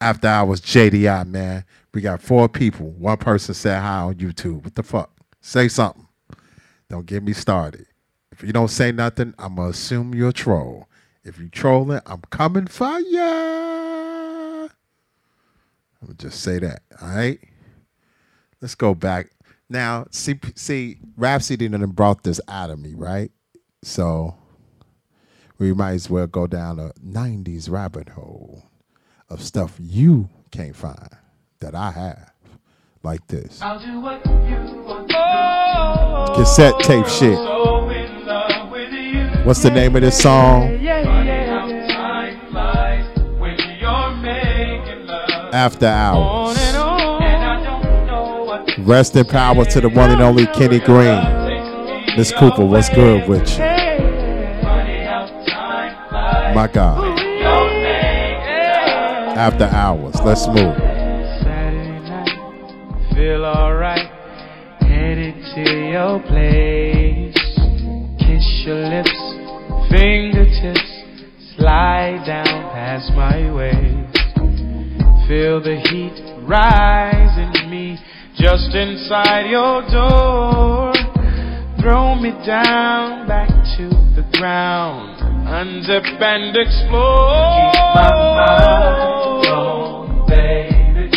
Speaker 1: After hours, JDI, man. We got four people. One person said hi on YouTube. What the fuck? Say something. Don't get me started. If you don't say nothing, I'm gonna assume you're a troll. If you trolling, I'm coming for ya. I'm just say that. All right. Let's go back. Now, see, see, Rhapsody done brought this out of me, right? So we might as well go down a 90s rabbit hole of stuff you can't find that I have, like this. Cassette tape shit. What's the name of this song? After Hours. Rest in power to the one and only Kenny Greene. Miss Cooper, what's good with you? My God. After Hours. Let's move.
Speaker 13: Feel alright, headed to your place. Kiss your lips, fingertips, slide down past my waist. Feel the heat rise in me just inside your door. Throw me down back to the ground, unzip and explore. Keep my mind on, baby.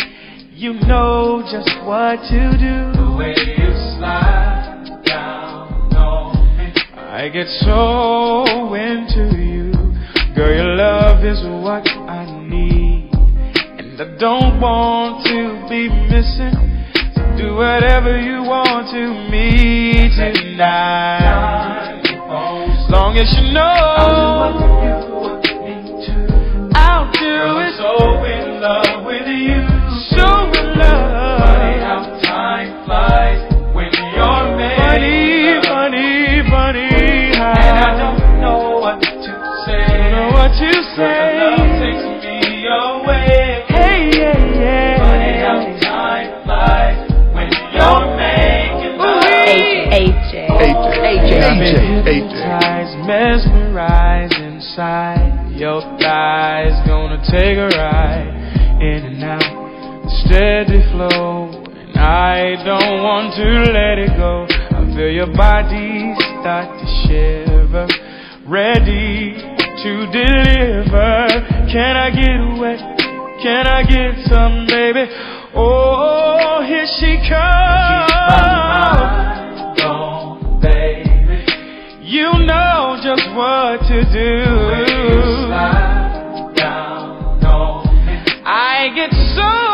Speaker 13: You know just what to do. The way you slide down on me. I get so into you. Girl, your love is what I need. And I don't want to be missing. Do whatever you want to me tonight. As long as you know. I'll do it. So in love with you. So in love. Funny how time flies when you're made. Funny, funny, funny how. And I don't know what to say. Don't know what to say. Your thighs. Gonna take a ride in and out, steady flow. And I don't want to let it go. I feel your body start to shiver, ready to deliver. Can I get wet? Can I get some, baby? Oh, here she comes. You know just what to do. I get so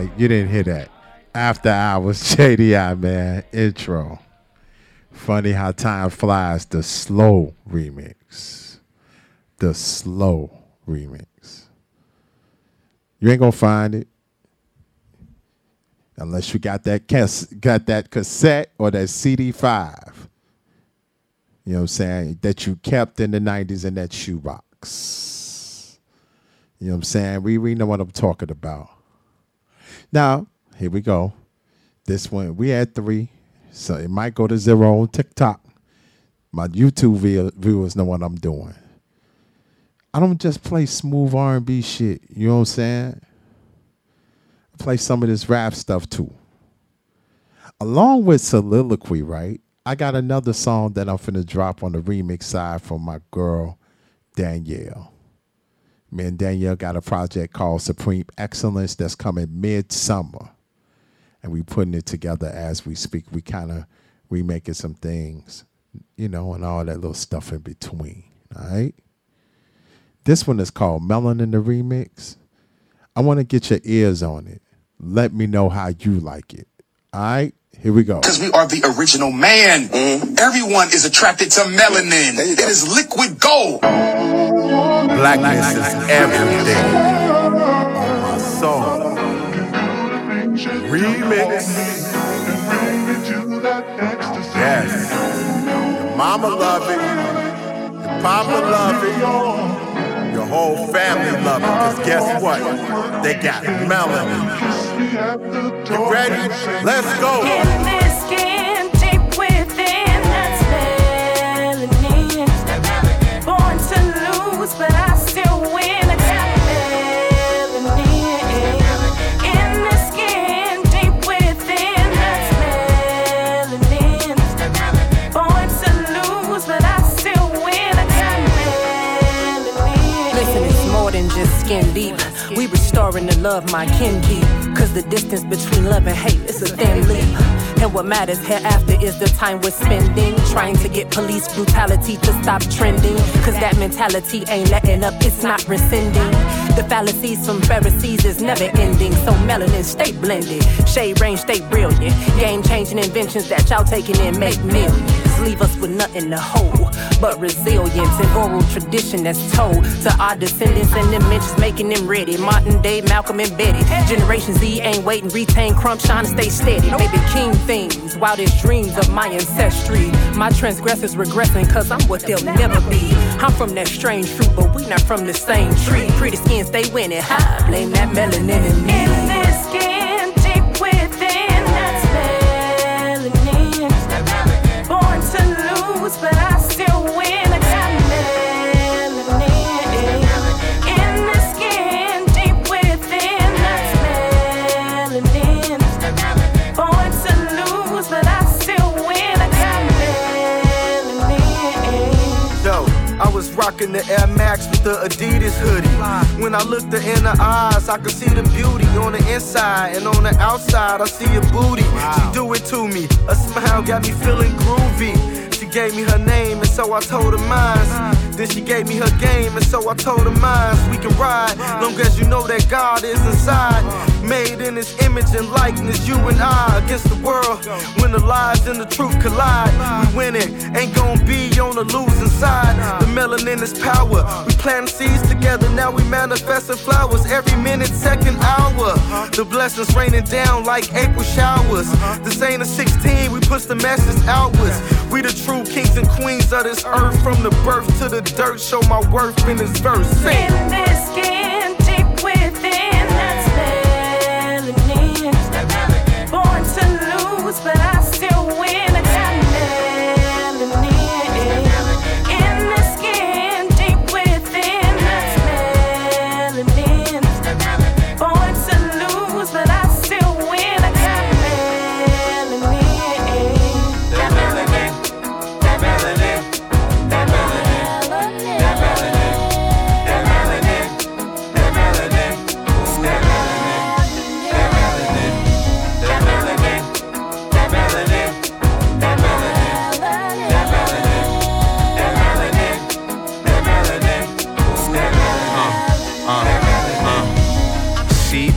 Speaker 1: right, you didn't hear that. After hours, [laughs] JDI, man. Intro. Funny how time flies. The slow remix. The slow remix. You ain't gonna find it unless you got that cas- got that cassette or that CD5. You know what I'm saying? That you kept in the 90s in that shoebox. You know what I'm saying? We we know what I'm talking about. Now, here we go. This one we had three, so it might go to zero on TikTok. My YouTube view- viewers know what I'm doing. I don't just play smooth R&B shit. You know what I'm saying? I play some of this rap stuff too. Along with soliloquy, right? I got another song that I'm finna drop on the remix side from my girl Danielle. Me and Danielle got a project called Supreme Excellence that's coming midsummer. And we're putting it together as we speak. We kind of remaking some things, you know, and all that little stuff in between. All right. This one is called Melanin the Remix. I want to get your ears on it. Let me know how you like it. All right. Here we go.
Speaker 14: Because we are the original man. Everyone is attracted to melanin. It is liquid gold.
Speaker 15: Blackness is everything. On my soul. Remix. Yes. Your mama love it. Your papa love it. Your whole family love it. Cause guess what? They got melanin. Ready? Let's go.
Speaker 16: Skin within. Born to lose, but I still win. Melanin. In this skin deep within, melanin. Born to lose, but I still win. Melanin.
Speaker 17: Listen, it's more than just skin deep. We restoring the love my kin keep. Cause the distance between love and hate is a thin leap. And what matters hereafter is the time we're spending trying to get police brutality to stop trending. Cause that mentality ain't letting up, it's not rescinding. The fallacies from Pharisees is never ending. So melanin stay blended, shade range stay brilliant. Game changing inventions that y'all taking in make millions. Leave us with nothing to hold but resilience and oral tradition that's told to our descendants and them mentions making them ready. Martin Day, Malcolm and Betty. Generation Z ain't waiting, retain crump, shine stay steady. Baby king things, wildest dreams of my ancestry. My transgressors regressing cause I'm what they'll never be. I'm from that strange fruit, but we not from the same tree. Pretty skin stay winning, high. Blame that melanin in me.
Speaker 18: Rocking the Air Max with the Adidas hoodie. When I looked her in her eyes, I could see the beauty on the inside and on the outside. I see a booty. She do it to me. A smile got me feeling groovy. She gave me her name and so I told her mine. Then she gave me her game and so I told her mine. We can ride, long as you know that God is inside. Made in His image and likeness, you and I against the world. When the lies and the truth collide, we win it. Ain't gonna be on the losing side. The melanin is power. We plant seeds together, now we manifesting flowers every minute, second, hour. The blessings raining down like April showers. This ain't a 16, we push the message outwards. We the true kings and queens of this earth, from the birth to the dirt. Show my worth in this verse. Sing.
Speaker 16: In this skin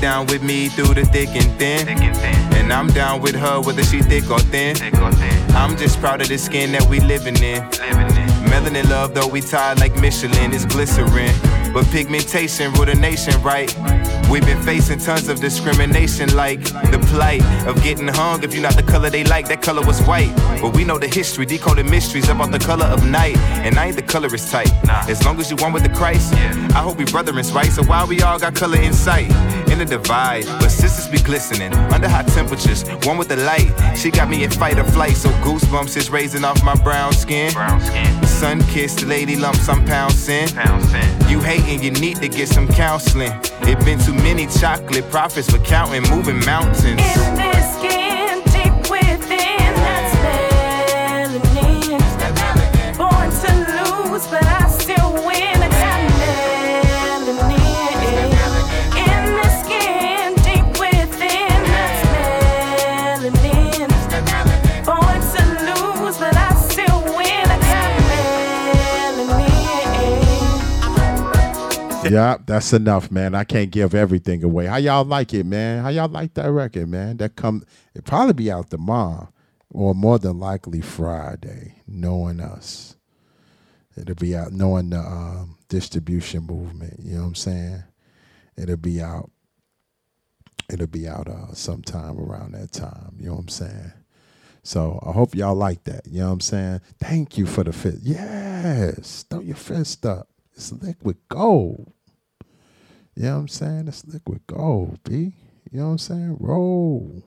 Speaker 5: down with me through the thick and thin. And I'm down with her whether she thick or thin. I'm just proud of the skin that we living in. Melanin love, though we tied like Michelin, is glycerin.
Speaker 19: but pigmentation rule the nation, right? We've been facing tons of discrimination, like the plight of getting hung if you're not the color they like. That color was white, but we know the history, decoded mysteries about the color of night. And I ain't the colorist type. As long as you one with the Christ, I hope we brethren right. So why we all got color in sight? In the divide, but sisters be glistening under hot temperatures. One with the light, she got me in fight or flight. So goosebumps is raising off my brown skin. Brown skin. Sun kissed lady lumps, I'm pouncing. You hating, you need to get some counseling. It been too many chocolate profits for counting, moving mountains.
Speaker 20: In this skin [laughs]
Speaker 1: Yeah, that's enough, man. I can't give everything away. How y'all like it, man? How y'all like that record, man? That come it probably be out tomorrow, or more than likely Friday. Knowing us, it'll be out. Knowing the um, distribution movement, you know what I'm saying? It'll be out. It'll be out uh, sometime around that time. You know what I'm saying? So I hope y'all like that. You know what I'm saying? Thank you for the fist. Yes, throw your fist up. It's liquid gold. You know what I'm saying? It's liquid gold, B. You know what I'm saying? Roll.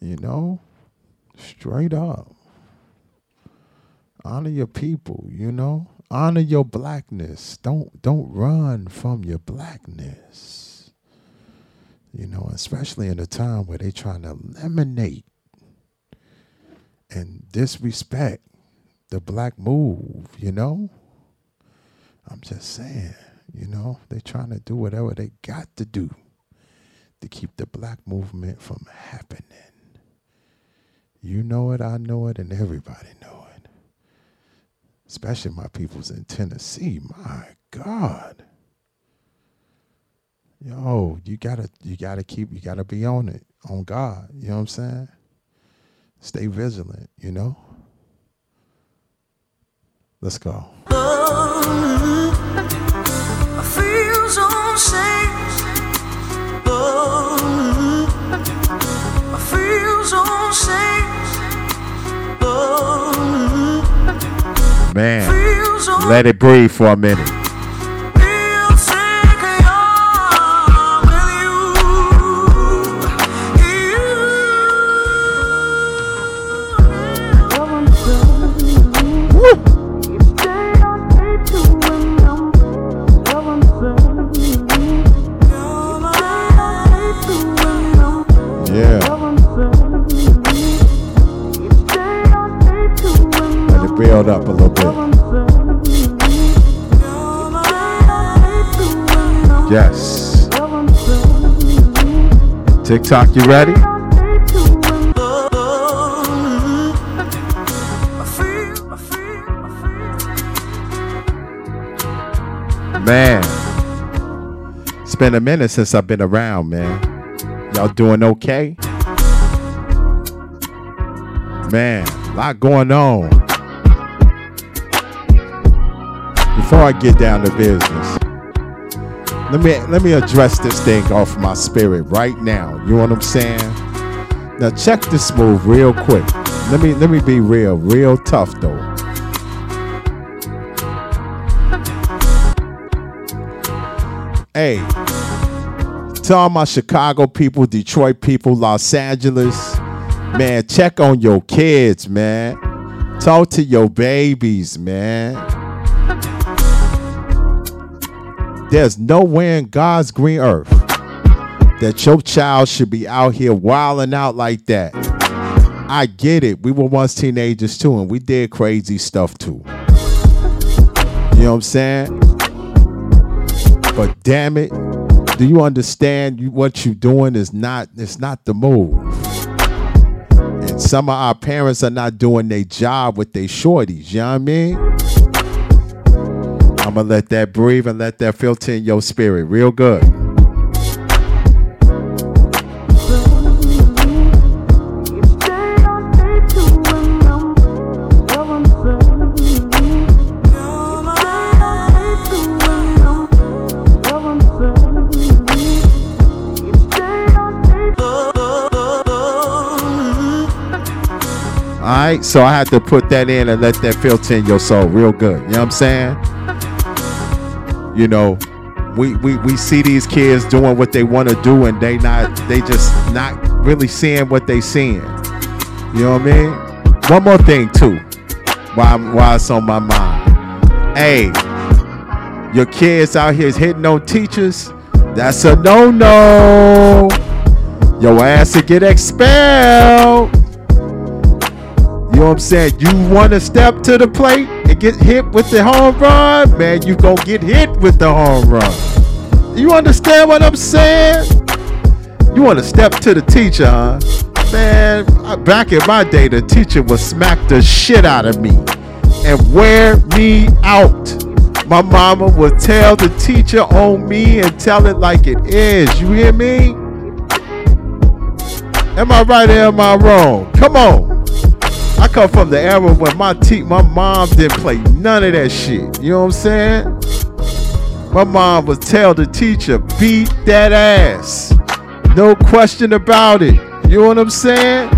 Speaker 1: You know? Straight up. Honor your people, you know? Honor your blackness. Don't don't run from your blackness. You know, especially in a time where they trying to eliminate and disrespect the black move, you know? I'm just saying, you know, they're trying to do whatever they got to do to keep the black movement from happening. You know it, I know it, and everybody know it. Especially my peoples in Tennessee. My God. Yo, you gotta you gotta keep you gotta be on it, on God. You know what I'm saying? Stay vigilant, you know? Let's go.
Speaker 10: Uh-huh.
Speaker 1: Man, let it breathe for a minute. TikTok, you ready? Man, it's been a minute since I've been around, man. Y'all doing okay? Man, a lot going on. Before I get down to business, let me let me address this thing off my spirit right now. You know what I'm saying? Now check this move real quick. Let me let me be real, real tough though. Hey, to all my Chicago people, Detroit people, Los Angeles, man, check on your kids, man. Talk to your babies, man. There's nowhere in God's green earth that your child should be out here wilding out like that. I get it. We were once teenagers too, and we did crazy stuff too. You know what I'm saying? But damn it, do you understand you, what you're doing is not it's not the move. And some of our parents are not doing their job with their shorties, you know what I mean? I'm going to let that breathe and let that filter in your spirit real good. All right, so I had to put that in and let that filter in your soul real good. You know what I'm saying? You know, we we, we see these kids doing what they want to do, and they not they just not really seeing what they seeing. You know what I mean? One more thing too, while why it's on my mind. Hey, your kids out here is hitting on teachers. That's a no no. Your ass to get expelled. You know what I'm saying? You want to step to the plate and get hit with the home run, man, you gonna get hit with the home run. You understand what I'm saying? You want to step to the teacher, huh? Man, back in my day, the teacher would smack the shit out of me and wear me out. My mama would tell the teacher on me and tell it like it is. You hear me? Am I right or am I wrong? Come on. I come from the era when my te- my mom didn't play none of that shit. You know what I'm saying? My mom would tell the teacher, beat that ass. No question about it. You know what I'm saying?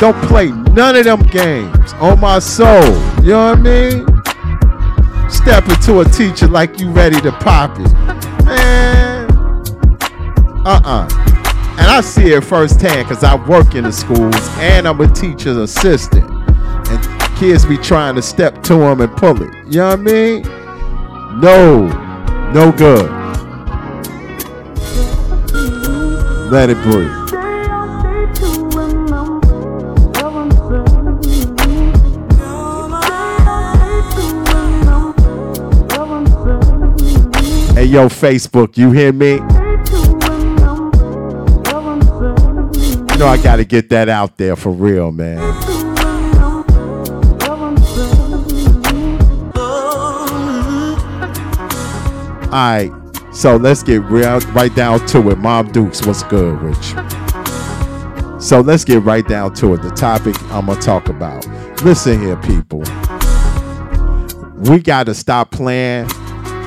Speaker 1: Don't play none of them games on my soul. You know what I mean? Step into a teacher like you ready to pop it. Man. Uh-uh. And I see it firsthand because I work in the schools and I'm a teacher's assistant. And kids be trying to step to them and pull it. You know what I mean? No. No good. Let it breathe. Hey, yo, Facebook, you hear me? Know, I got to get that out there for real, man. All right, so let's get real, right down to it. Mom Dukes, what's good, Rich? So let's get right down to it. The topic I'm gonna talk about. Listen here, people. We got to stop playing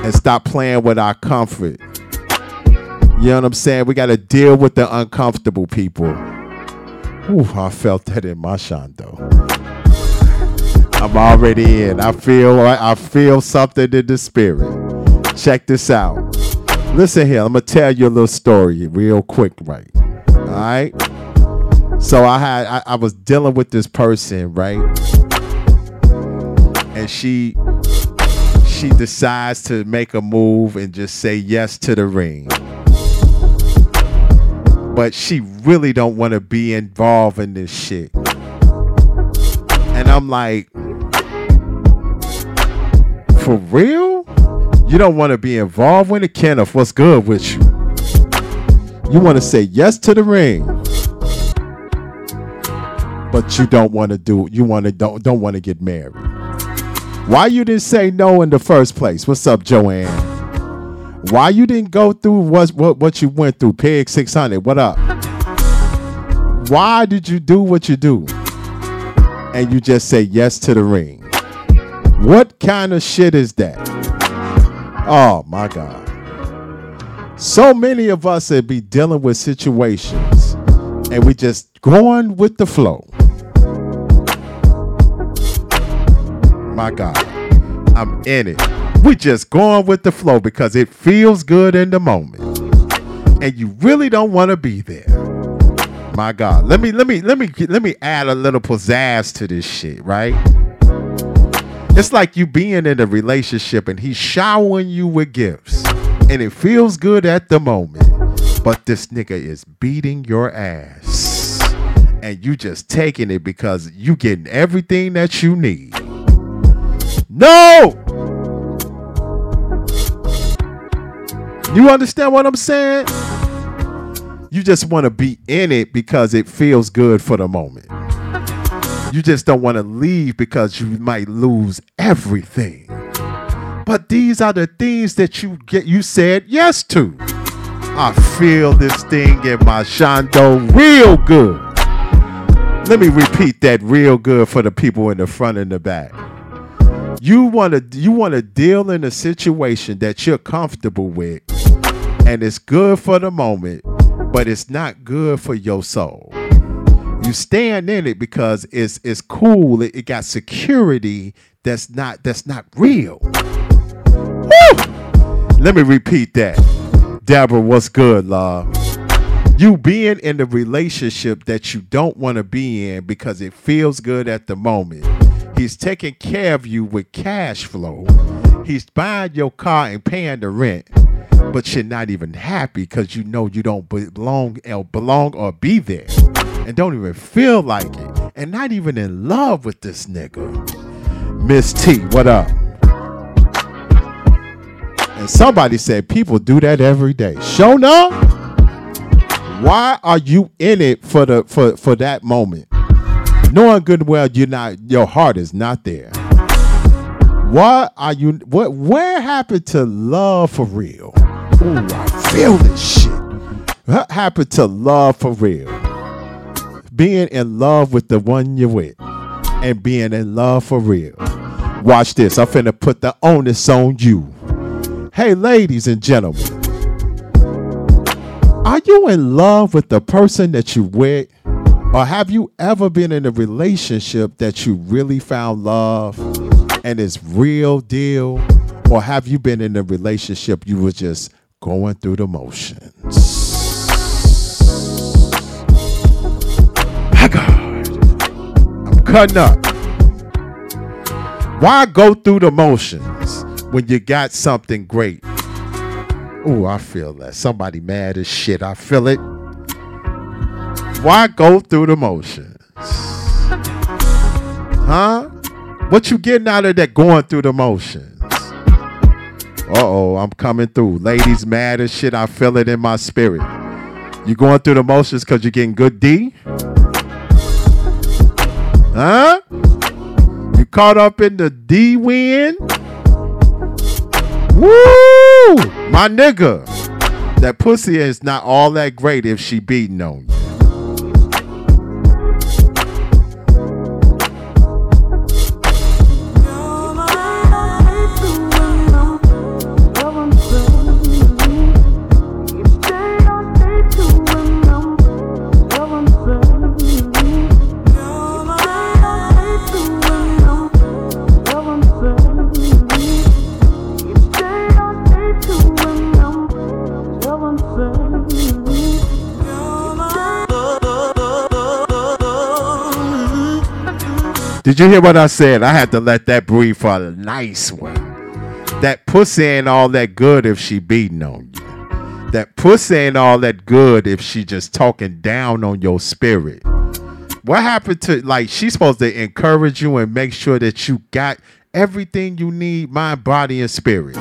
Speaker 1: and stop playing with our comfort. You know what I'm saying? We got to deal with the uncomfortable people. Ooh, I felt that in my shondo. I'm already in. I feel I feel something in the spirit. Check this out. Listen here, I'm gonna tell you a little story real quick, right? All right. So I had I, I was dealing with this person, right? And she she decides to make a move and just say yes to the ring. But she really don't want to be involved in this shit. And I'm like, for real? You don't want to be involved with it, Kenneth? What's good with you? You want to say yes to the ring, but you don't want to do. You want to don't don't want to get married. Why you didn't say no in the first place? What's up, Joanne? Why you didn't go through what what what you went through? Pig six hundred. What up? Why did you do what you do? And you just say yes to the ring. What kind of shit is that? Oh my God. So many of us would be dealing with situations and we just going with the flow. My God. I'm in it. We just going with the flow because it feels good in the moment. And you really don't want to be there. My God. Let me let me let me let me add a little pizzazz to this shit, right? It's like you being in a relationship and he's showering you with gifts. And it feels good at the moment. But this nigga is beating your ass. And you just taking it because you getting everything that you need. No! You understand what I'm saying? You just want to be in it because it feels good for the moment. You just don't want to leave because you might lose everything. But these are the things that you get you said yes to. I feel this thing in my shondo real good. Let me repeat that real good for the people in the front and the back. You want to you want to deal in a situation that you're comfortable with and it's good for the moment, but it's not good for your soul. You stand in it because it's it's cool. It, it got security that's not that's not real. Woo! Let me repeat that. Deborah, what's good, love? You being in the relationship that you don't want to be in because it feels good at the moment. He's taking care of you with cash flow. He's buying your car and paying the rent, but you're not even happy because you know you don't belong or belong or be there, and don't even feel like it, and not even in love with this nigga. Miss T, what up? And somebody said people do that every day. Show up. Why are you in it for the for for that moment? Knowing good and well you're not your heart is not there. What are you what where happened to love for real? Ooh, I feel this shit. What happened to love for real? Being in love with the one you're with and being in love for real. Watch this. I'm finna put the onus on you. Hey, ladies and gentlemen, are you in love with the person that you with? Or have you ever been in a relationship that you really found love and it's real deal? Or have you been in a relationship you were just going through the motions? My God. I'm cutting up. Why go through the motions when you got something great? Oh, I feel that. Somebody mad as shit. I feel it. Why go through the motions? Huh? What you getting out of that going through the motions? Uh oh, I'm coming through. Ladies mad as shit. I feel it in my spirit. You going through the motions because you're getting good D? Huh? You caught up in the D win? Woo! My nigga. That pussy is not all that great if she beating on you. Did you hear what I said? I had to let that breathe for a nice one. That pussy ain't all that good if she beating on you. That pussy ain't all that good if she just talking down on your spirit. What happened to like she's supposed to encourage you and make sure that you got everything you need, mind, body, and spirit.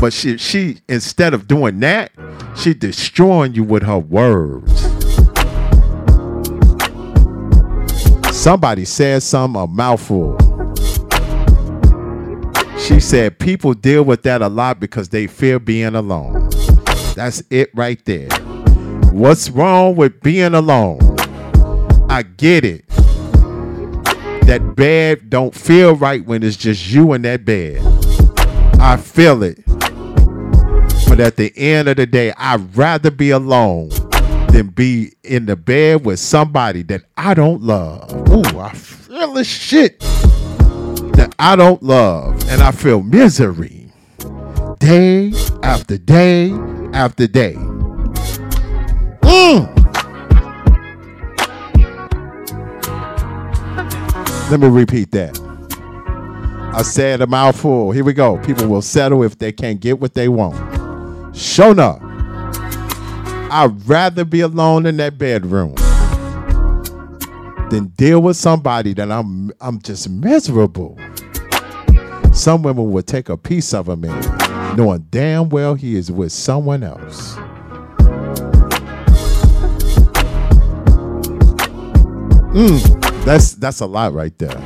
Speaker 1: But she she instead of doing that, she destroying you with her words. Somebody said something a mouthful. She said people deal with that a lot because they fear being alone. That's it right there. What's wrong with being alone? I get it. That bed don't feel right when it's just you in that bed. I feel it. But at the end of the day, I'd rather be alone than be in the bed with somebody that I don't love. Ooh, I feel the shit that I don't love. And I feel misery day after day after day. Mm. Let me repeat that. I said a mouthful. Here we go. People will settle if they can't get what they want. Show up. I'd rather be alone in that bedroom than deal with somebody that I'm I'm just miserable. Some women would take a piece of a man, knowing damn well he is with someone else. Mm, that's that's a lot right there.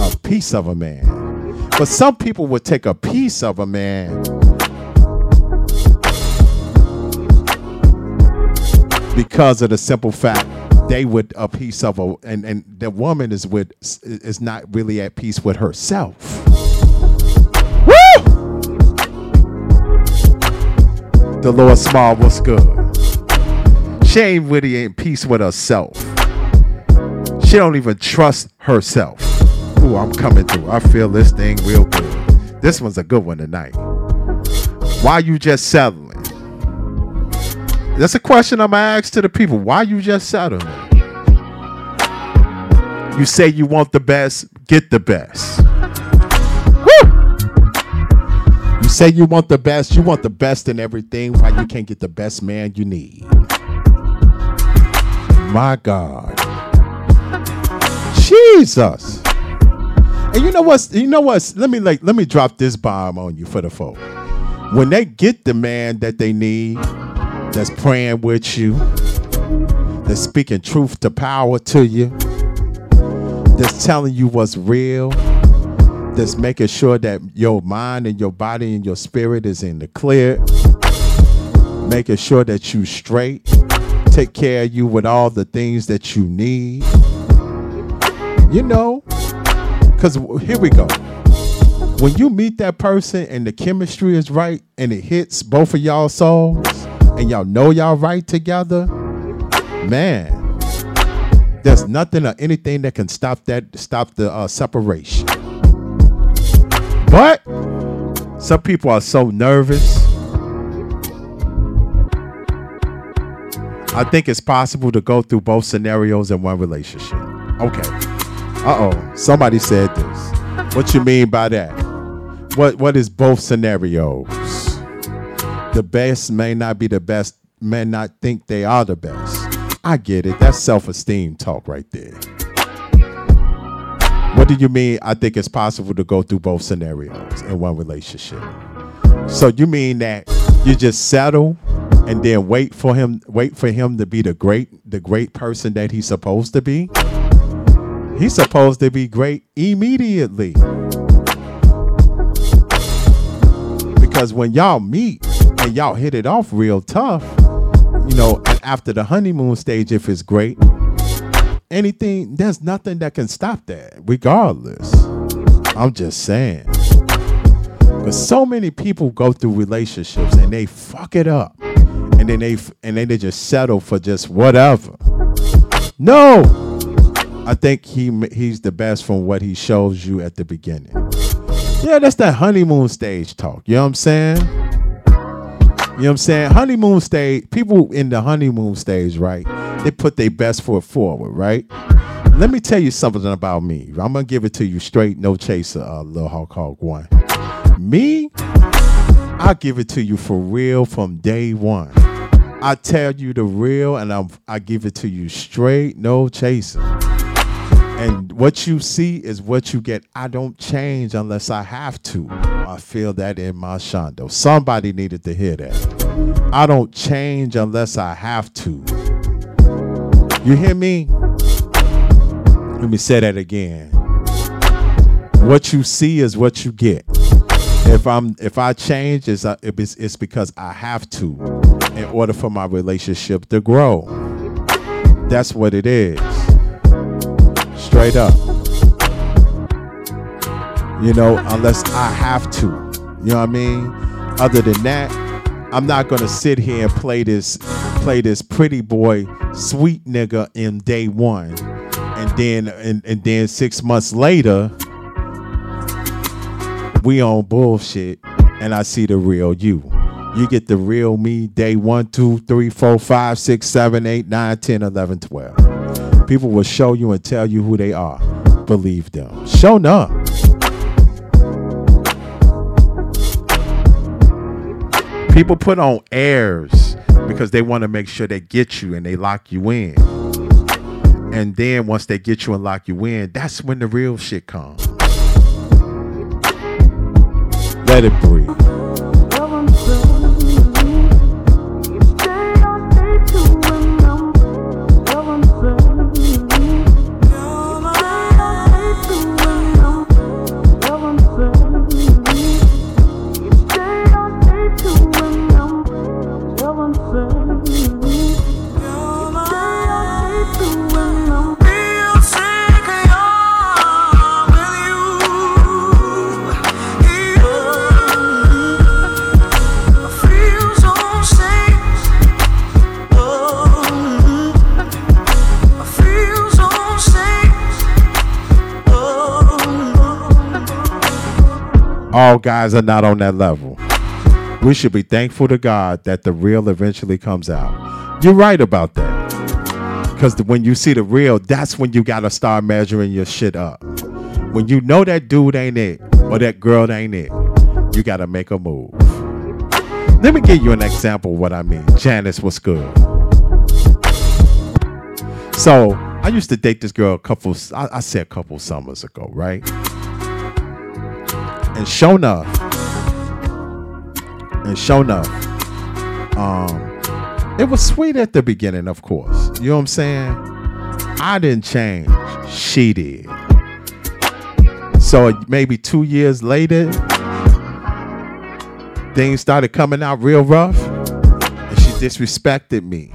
Speaker 1: A piece of a man. But some people would take a piece of a man because of the simple fact they would a piece of a and and the woman is with is not really at peace with herself. Woo! The Lord Small was good. She ain't peace with herself. She don't even trust herself. Ooh, I'm coming through. I feel this thing real good. This one's a good one tonight. Why you just settling? That's a question I'm gonna ask to the people. Why you just settle? You say you want the best, get the best. Woo! You say you want the best, you want the best in everything. Why you can't get the best man you need? My God. Jesus. And you know what's you know what's let me like let me drop this bomb on you for the folk. When they get the man that they need, that's praying with you, that's speaking truth to power to you, that's telling you what's real, that's making sure that your mind and your body and your spirit is in the clear, making sure that you straight, take care of you with all the things that you need. You know, because here we go. When you meet that person and the chemistry is right and it hits both of y'all souls and y'all know y'all right together, man, there's nothing or anything that can stop that stop the uh, separation. But some people are so nervous. I think it's possible to go through both scenarios in one relationship. Okay. Uh oh. Somebody said this. What you mean by that? What What is both scenarios? The best may not be the best. May not think they are the best. I get it. That's self esteem talk right there. What do you mean? I think it's possible to go through both scenarios in one relationship. So you mean that you just settle and then wait for him, wait for him to be the great, the great person that he's supposed to be? He's supposed to be great immediately. Because when y'all meet and y'all hit it off real tough, you know, after the honeymoon stage, if it's great, anything, there's nothing that can stop that, regardless. I'm just saying. Because so many people go through relationships and they fuck it up. And then they and then they just settle for just whatever. No. I think he he's the best from what he shows you at the beginning. Yeah, that's that honeymoon stage talk. You know what I'm saying? You know what I'm saying? Honeymoon stage, people in the honeymoon stage, right? They put their best foot forward, right? Let me tell you something about me. I'm gonna give it to you straight, no chaser, uh, little Hawk Hawk one. Me, I give it to you for real from day one. I tell you the real, and I'm, I give it to you straight, no chaser. And what you see is what you get. I don't change unless I have to. I feel that in my shondo. Somebody needed to hear that. I don't change unless I have to. You hear me? Let me say that again. What you see is what you get. If I'm if I change, it's, uh, it's it's because I have to in order for my relationship to grow. That's what it is. Straight up. You know, unless I have to. You know what I mean? Other than that, I'm not gonna sit here and play this play this pretty boy sweet nigga in day one. And then and, and then six months later, we on bullshit and I see the real you. You get the real me day one, two, three, four, five, six, seven, eight, nine, 10, 11, 12. People will show you and tell you who they are. Believe them. Show up. People put on airs because they want to make sure they get you and they lock you in. And then once they get you and lock you in, that's when the real shit comes. Let it breathe. All guys are not on that level. We should be thankful to God that the real eventually comes out. You're right about that. Because when you see the real, that's when you got to start measuring your shit up. When you know that dude ain't it or that girl ain't it, you got to make a move. Let me give you an example of what I mean. Janice was good. So I used to date this girl a couple, I, I said a couple summers ago, right? And sure enough, and sure enough, um, it was sweet at the beginning, of course. You know what I'm saying? I didn't change. She did. So maybe two years later, things started coming out real rough, and she disrespected me.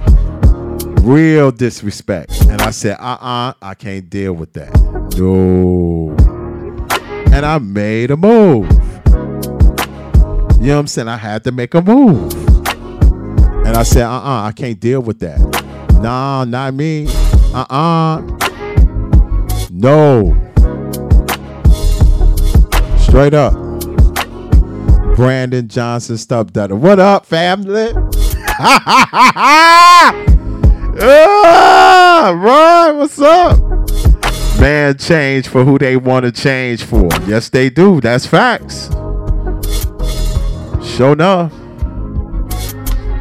Speaker 1: Real disrespect. And I said, uh uh I can't deal with that. No. And I made a move. You know what I'm saying? I had to make a move. And I said, uh uh I can't deal with that. Nah, not me. Uh uh No. Straight up. Brandon Johnson stuff done. What up, family? [laughs] ah, Ron, what's up? Man, change for who they want to change for. Yes, they do. That's facts. Sure enough.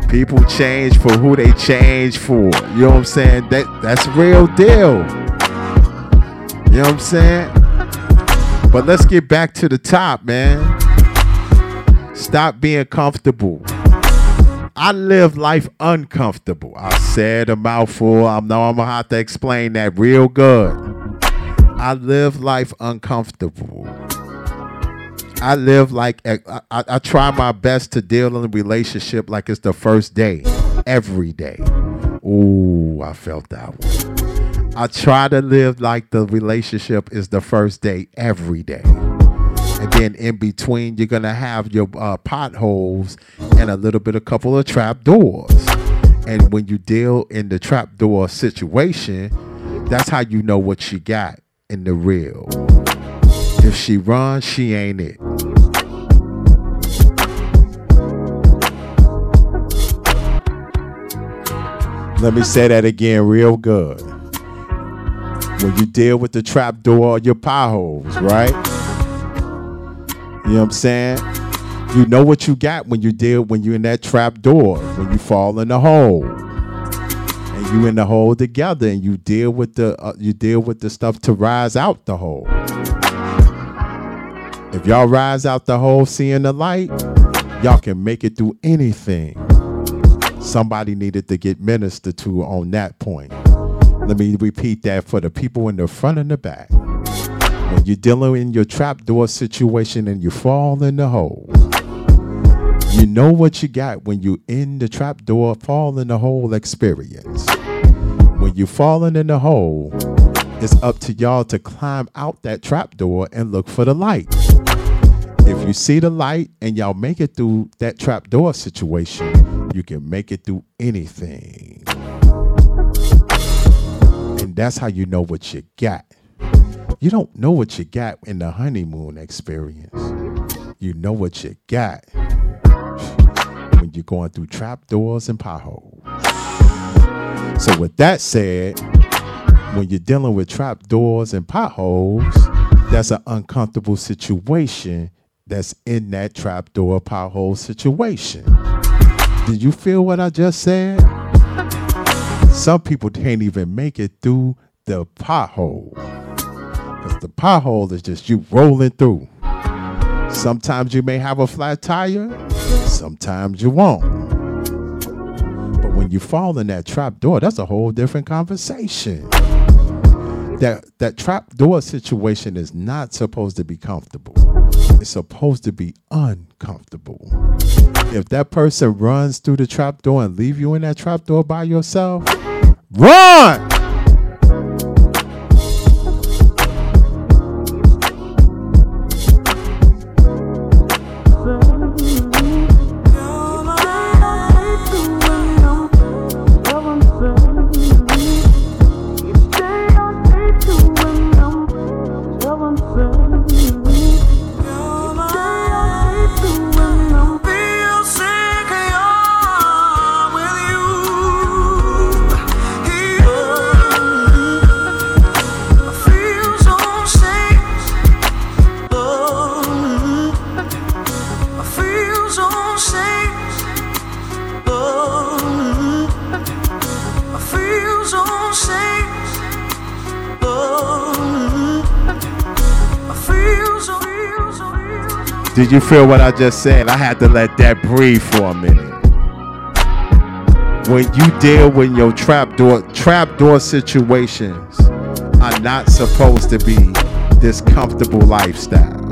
Speaker 1: People change for who they change for. You know what I'm saying? That that's real deal. You know what I'm saying? But let's get back to the top, man. Stop being comfortable. I live life uncomfortable. I said a mouthful. I know I'm gonna have to explain that real good. I live life uncomfortable. I live like I, I, try my best to deal in a relationship like it's the first day, every day. Ooh, I felt that one. I try to live like the relationship is the first day every day. And then in between, you're gonna have your uh, potholes and a little bit, a couple of trap doors. And when you deal in the trap door situation, that's how you know what you got in the real. If she runs, she ain't it. Let me say that again real good. When you deal with the trap door or your potholes, right? You know what I'm saying? You know what you got when you deal when you're in that trap door, when you fall in the hole. You in the hole together and you deal with the uh, you deal with the stuff to rise out the hole. If y'all rise out the hole seeing the light, y'all can make it through anything. Somebody needed to get ministered to on that point. Let me repeat that for the people in the front and the back. When you're dealing in your trapdoor situation and you fall in the hole, you know what you got when you in the trapdoor fall in the hole experience. When you falling in the hole, it's up to y'all to climb out that trapdoor and look for the light. If you see the light and y'all make it through that trapdoor situation, you can make it through anything. And that's how you know what you got. You don't know what you got in the honeymoon experience. You know what you got when you're going through trapdoors and potholes. So, with that said, when you're dealing with trapdoors and potholes, that's an uncomfortable situation that's in that trapdoor pothole situation. Did you feel what I just said? Some people can't even make it through the pothole. Because the pothole is just you rolling through. Sometimes you may have a flat tire, sometimes you won't. When you fall in that trap door, that's a whole different conversation. That that trap door situation is not supposed to be comfortable. It's supposed to be uncomfortable. If that person runs through the trap door and leave you in that trap door by yourself, run! Did you feel what I just said? I had to let that breathe for a minute. When you deal with your trapdoor trapdoor situations are not supposed to be this comfortable lifestyle.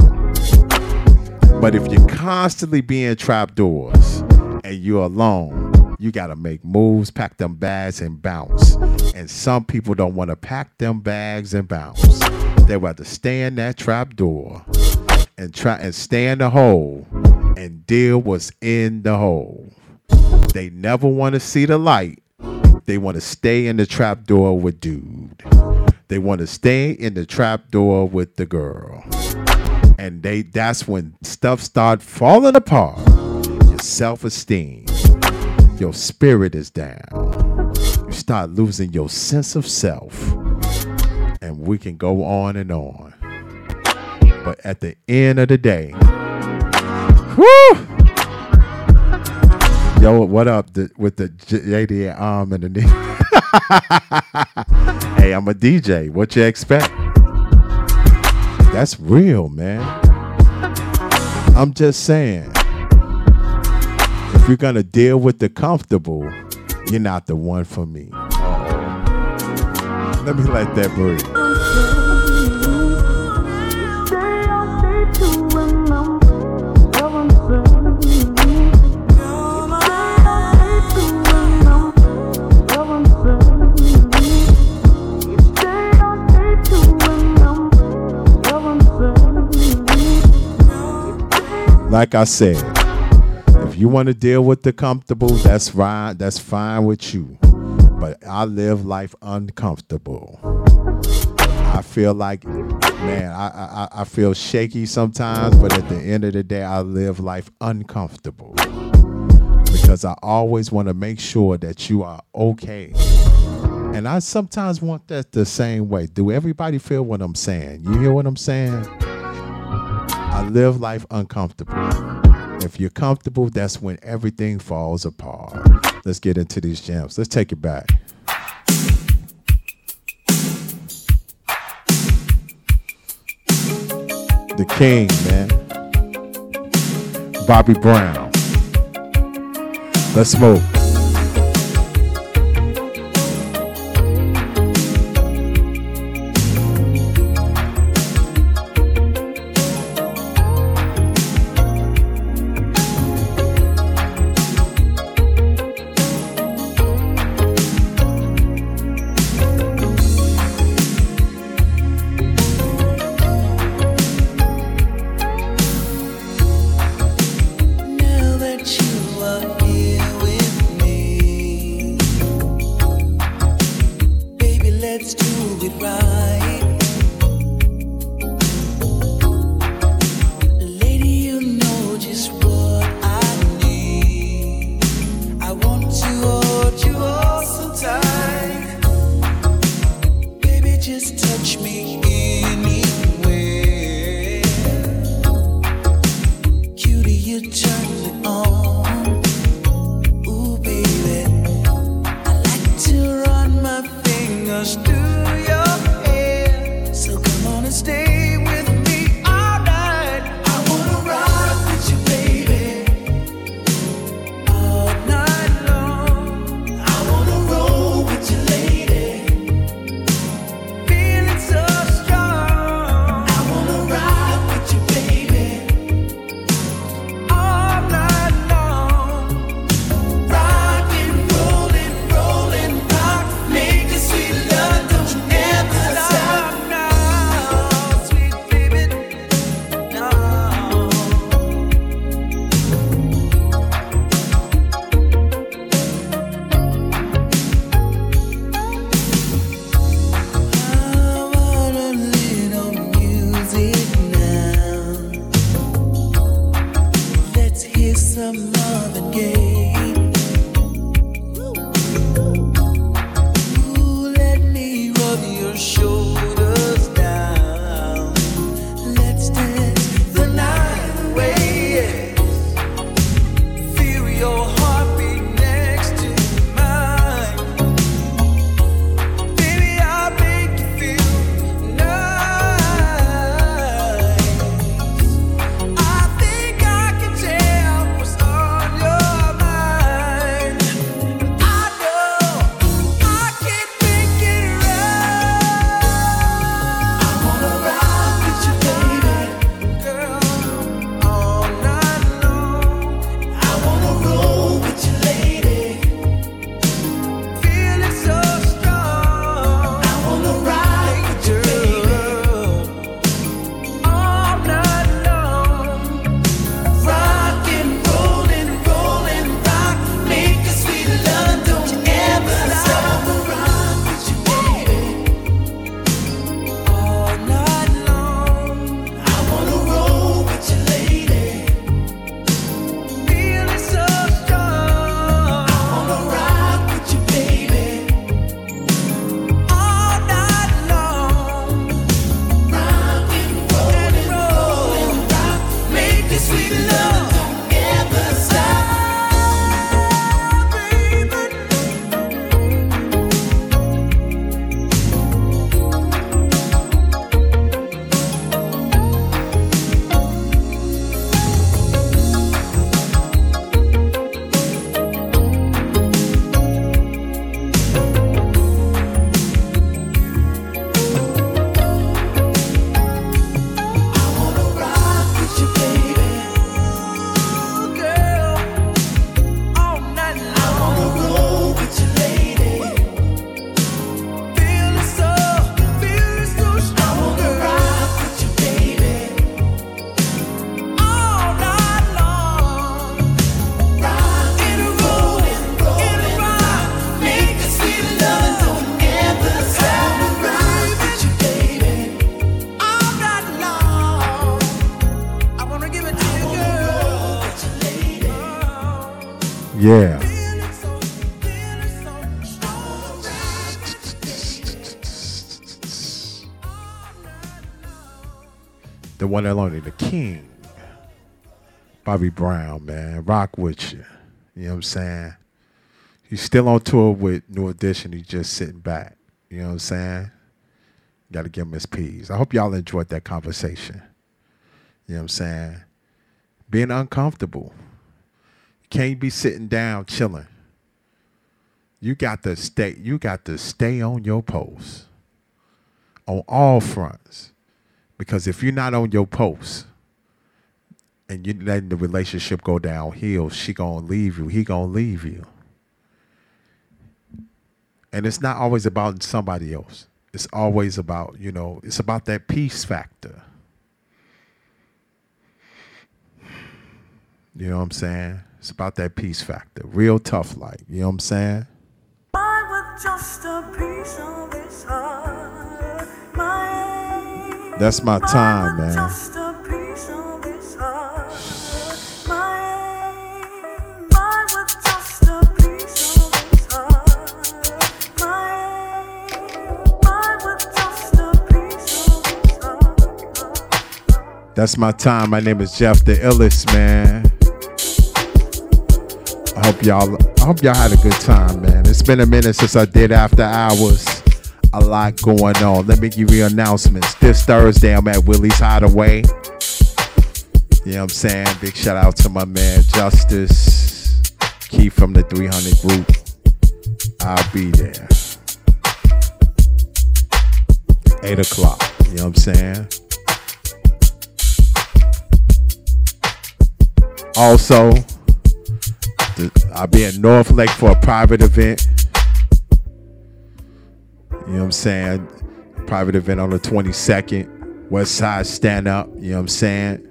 Speaker 1: But if you're constantly being trapdoors and you're alone, you gotta make moves, pack them bags, and bounce. And some people don't want to pack them bags and bounce. They rather stay in that trap door and try and stay in the hole and deal what's in the hole. They never want to see the light. They want to stay in the trap door with dude. They want to stay in the trap door with the girl. And they that's when stuff start falling apart. Your self-esteem, your spirit is down. You start losing your sense of self. And we can go on and on. But at the end of the day, whew, Yo, what up the, with the JD arm um, and the knee? [laughs] hey, I'm a DJ. What you expect? That's real, man. I'm just saying. If you're gonna deal with the comfortable, you're not the one for me. Let me let that breathe. Like I said, if you want to deal with the comfortable, that's fine. That's fine with you. But I live life uncomfortable. I feel like, man, I, I I feel shaky sometimes, but at the end of the day, I live life uncomfortable because I always want to make sure that you are okay. And I sometimes want that the same way. Do everybody feel what I'm saying? You hear what I'm saying? I live life uncomfortable. If you're comfortable, that's when everything falls apart. Let's get into these jams. Let's take it back. The king, man. Bobby Brown. Let's smoke. One and only, the king. Bobby Brown, man. Rock with you. You know what I'm saying? He's still on tour with New Edition. He's just sitting back. You know what I'm saying? Got to give him his peas. I hope y'all enjoyed that conversation. You know what I'm saying? Being uncomfortable. Can't be sitting down chilling. You got to stay. You got to stay on your post on all fronts. Because if you're not on your post and you letting the relationship go downhill, she gonna leave you. He gonna leave you. And it's not always about somebody else. It's always about, you know, it's about that peace factor. You know what I'm saying? It's about that peace factor. Real tough like, you know what I'm saying? That's my time, man. That's my time. My name is Jeff the Illest, man. I hope y'all I hope y'all had a good time, man. It's been a minute since I did after hours. A lot going on. Let me give you announcements. This Thursday I'm at Willie's Hideaway. You know what I'm saying? Big shout out to my man Justice. Key from the 300 group. I'll be there. 8 o'clock. You know what I'm saying? Also, I'll be in North Lake for a private event. You know what I'm saying? Private event on the 22nd. West Side Stand Up. You know what I'm saying?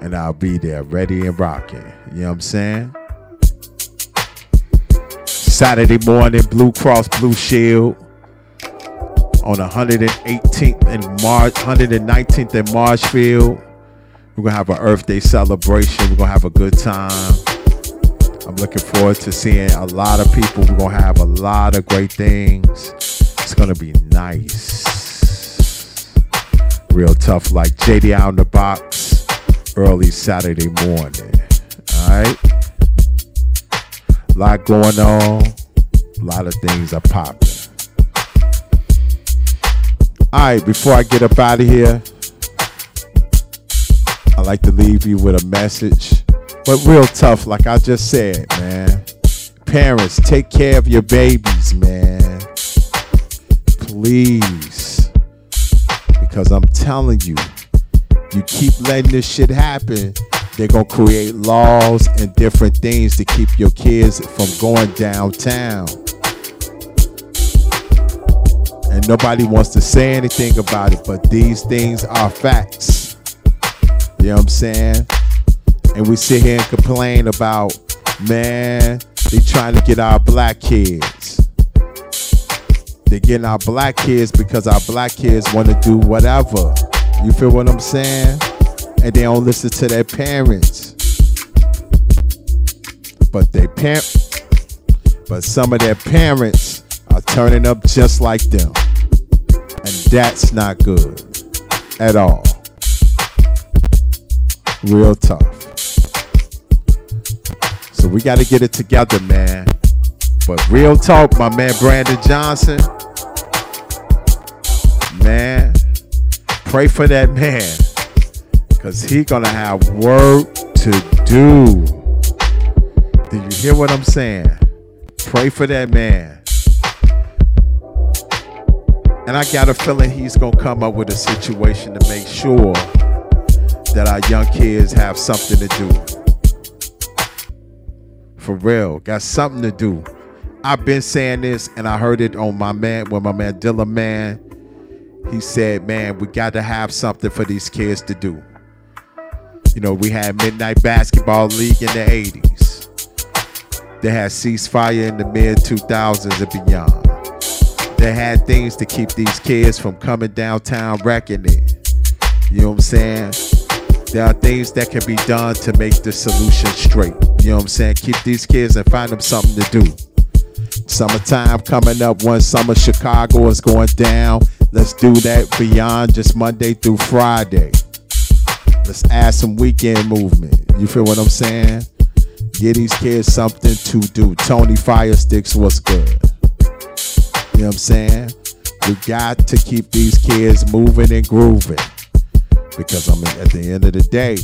Speaker 1: And I'll be there ready and rocking. You know what I'm saying? Saturday morning, Blue Cross Blue Shield on 118th and March, 119th in Marshfield. We're gonna have an Earth Day celebration. We're gonna have a good time. I'm looking forward to seeing a lot of people. We're gonna have a lot of great things. It's gonna be nice. Real tough, like JD out in the box, early Saturday morning. Alright. A lot going on. A lot of things are popping. Alright, before I get up out of here, I like to leave you with a message. But real tough, like I just said, man. Parents, take care of your babies, man. Please. Because I'm telling you, you keep letting this shit happen, they're gonna create laws and different things to keep your kids from going downtown. And nobody wants to say anything about it, but these things are facts. You know what I'm saying? And we sit here and complain about, man, they trying to get our black kids. They're getting our black kids because our black kids want to do whatever. You feel what I'm saying? And they don't listen to their parents. But they pimp. but some of their parents are turning up just like them. And that's not good at all. Real tough. So we got to get it together, man. But real talk, my man Brandon Johnson. Man, pray for that man. Cause he gonna have work to do. Do you hear what I'm saying? Pray for that man. And I got a feeling he's gonna come up with a situation to make sure that our young kids have something to do. For real, got something to do. I've been saying this, and I heard it on my man when my man Dilla Man. He said, "Man, we got to have something for these kids to do." You know, we had Midnight Basketball League in the '80s. They had ceasefire in the mid 2000s and beyond. They had things to keep these kids from coming downtown wrecking it. You know what I'm saying? There are things that can be done to make the solution straight. You know what I'm saying? Keep these kids and find them something to do. Summertime coming up, one summer Chicago is going down. Let's do that beyond just Monday through Friday. Let's add some weekend movement. You feel what I'm saying? Get these kids something to do. Tony Firesticks, what's good? You know what I'm saying? We got to keep these kids moving and grooving. Because I mean, at the end of the day,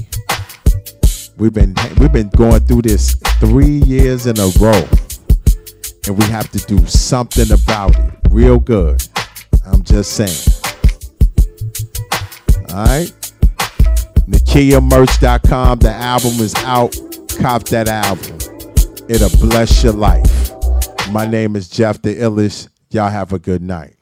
Speaker 1: we've been we've been going through this three years in a row, and we have to do something about it. Real good. I'm just saying. All right. NakiaMerch.com. The album is out. Cop that album. It'll bless your life. My name is Jeff the Illest. Y'all have a good night.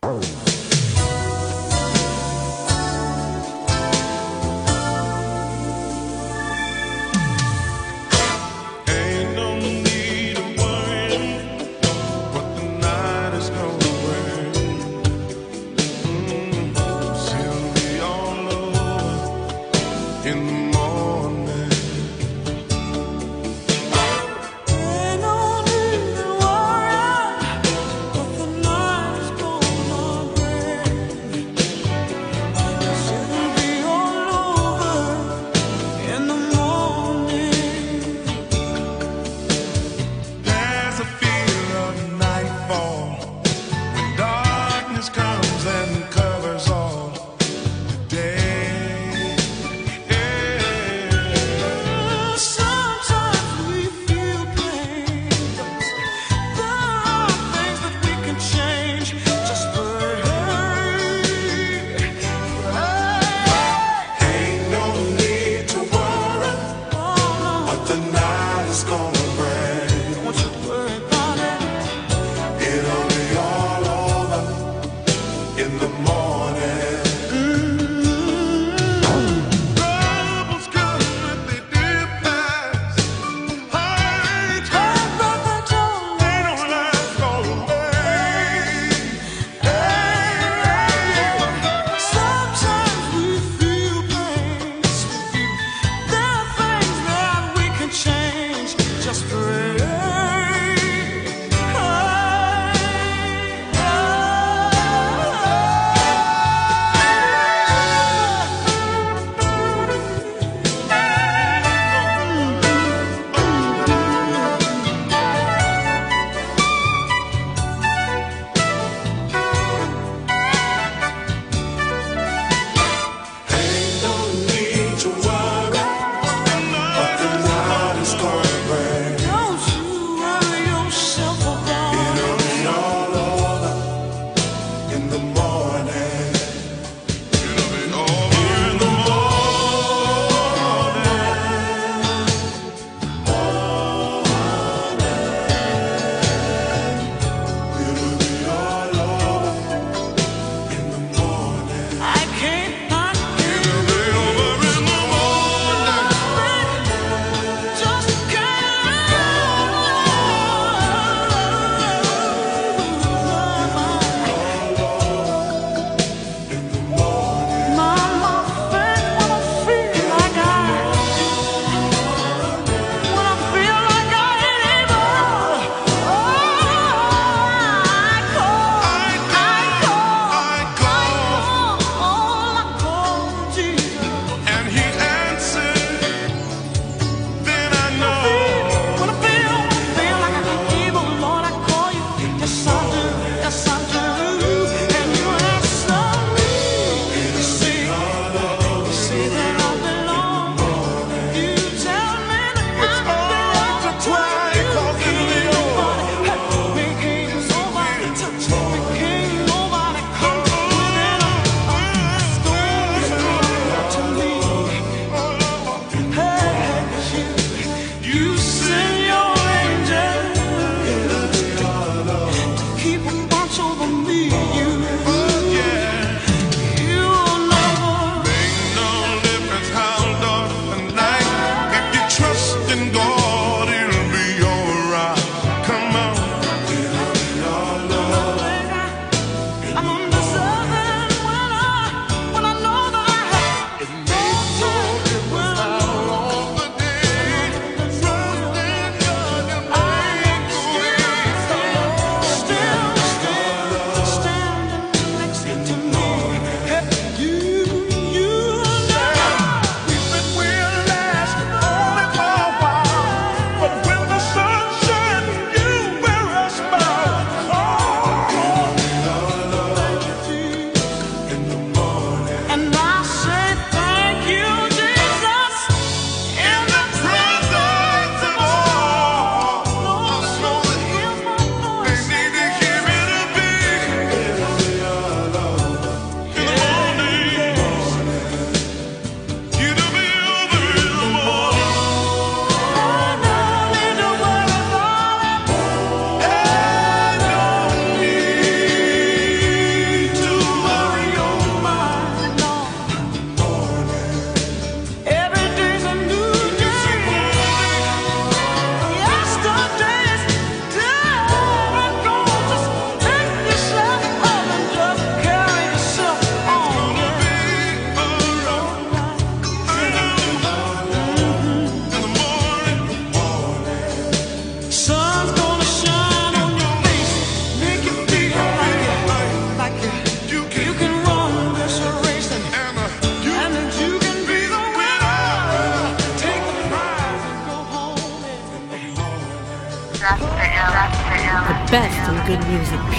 Speaker 2: Music,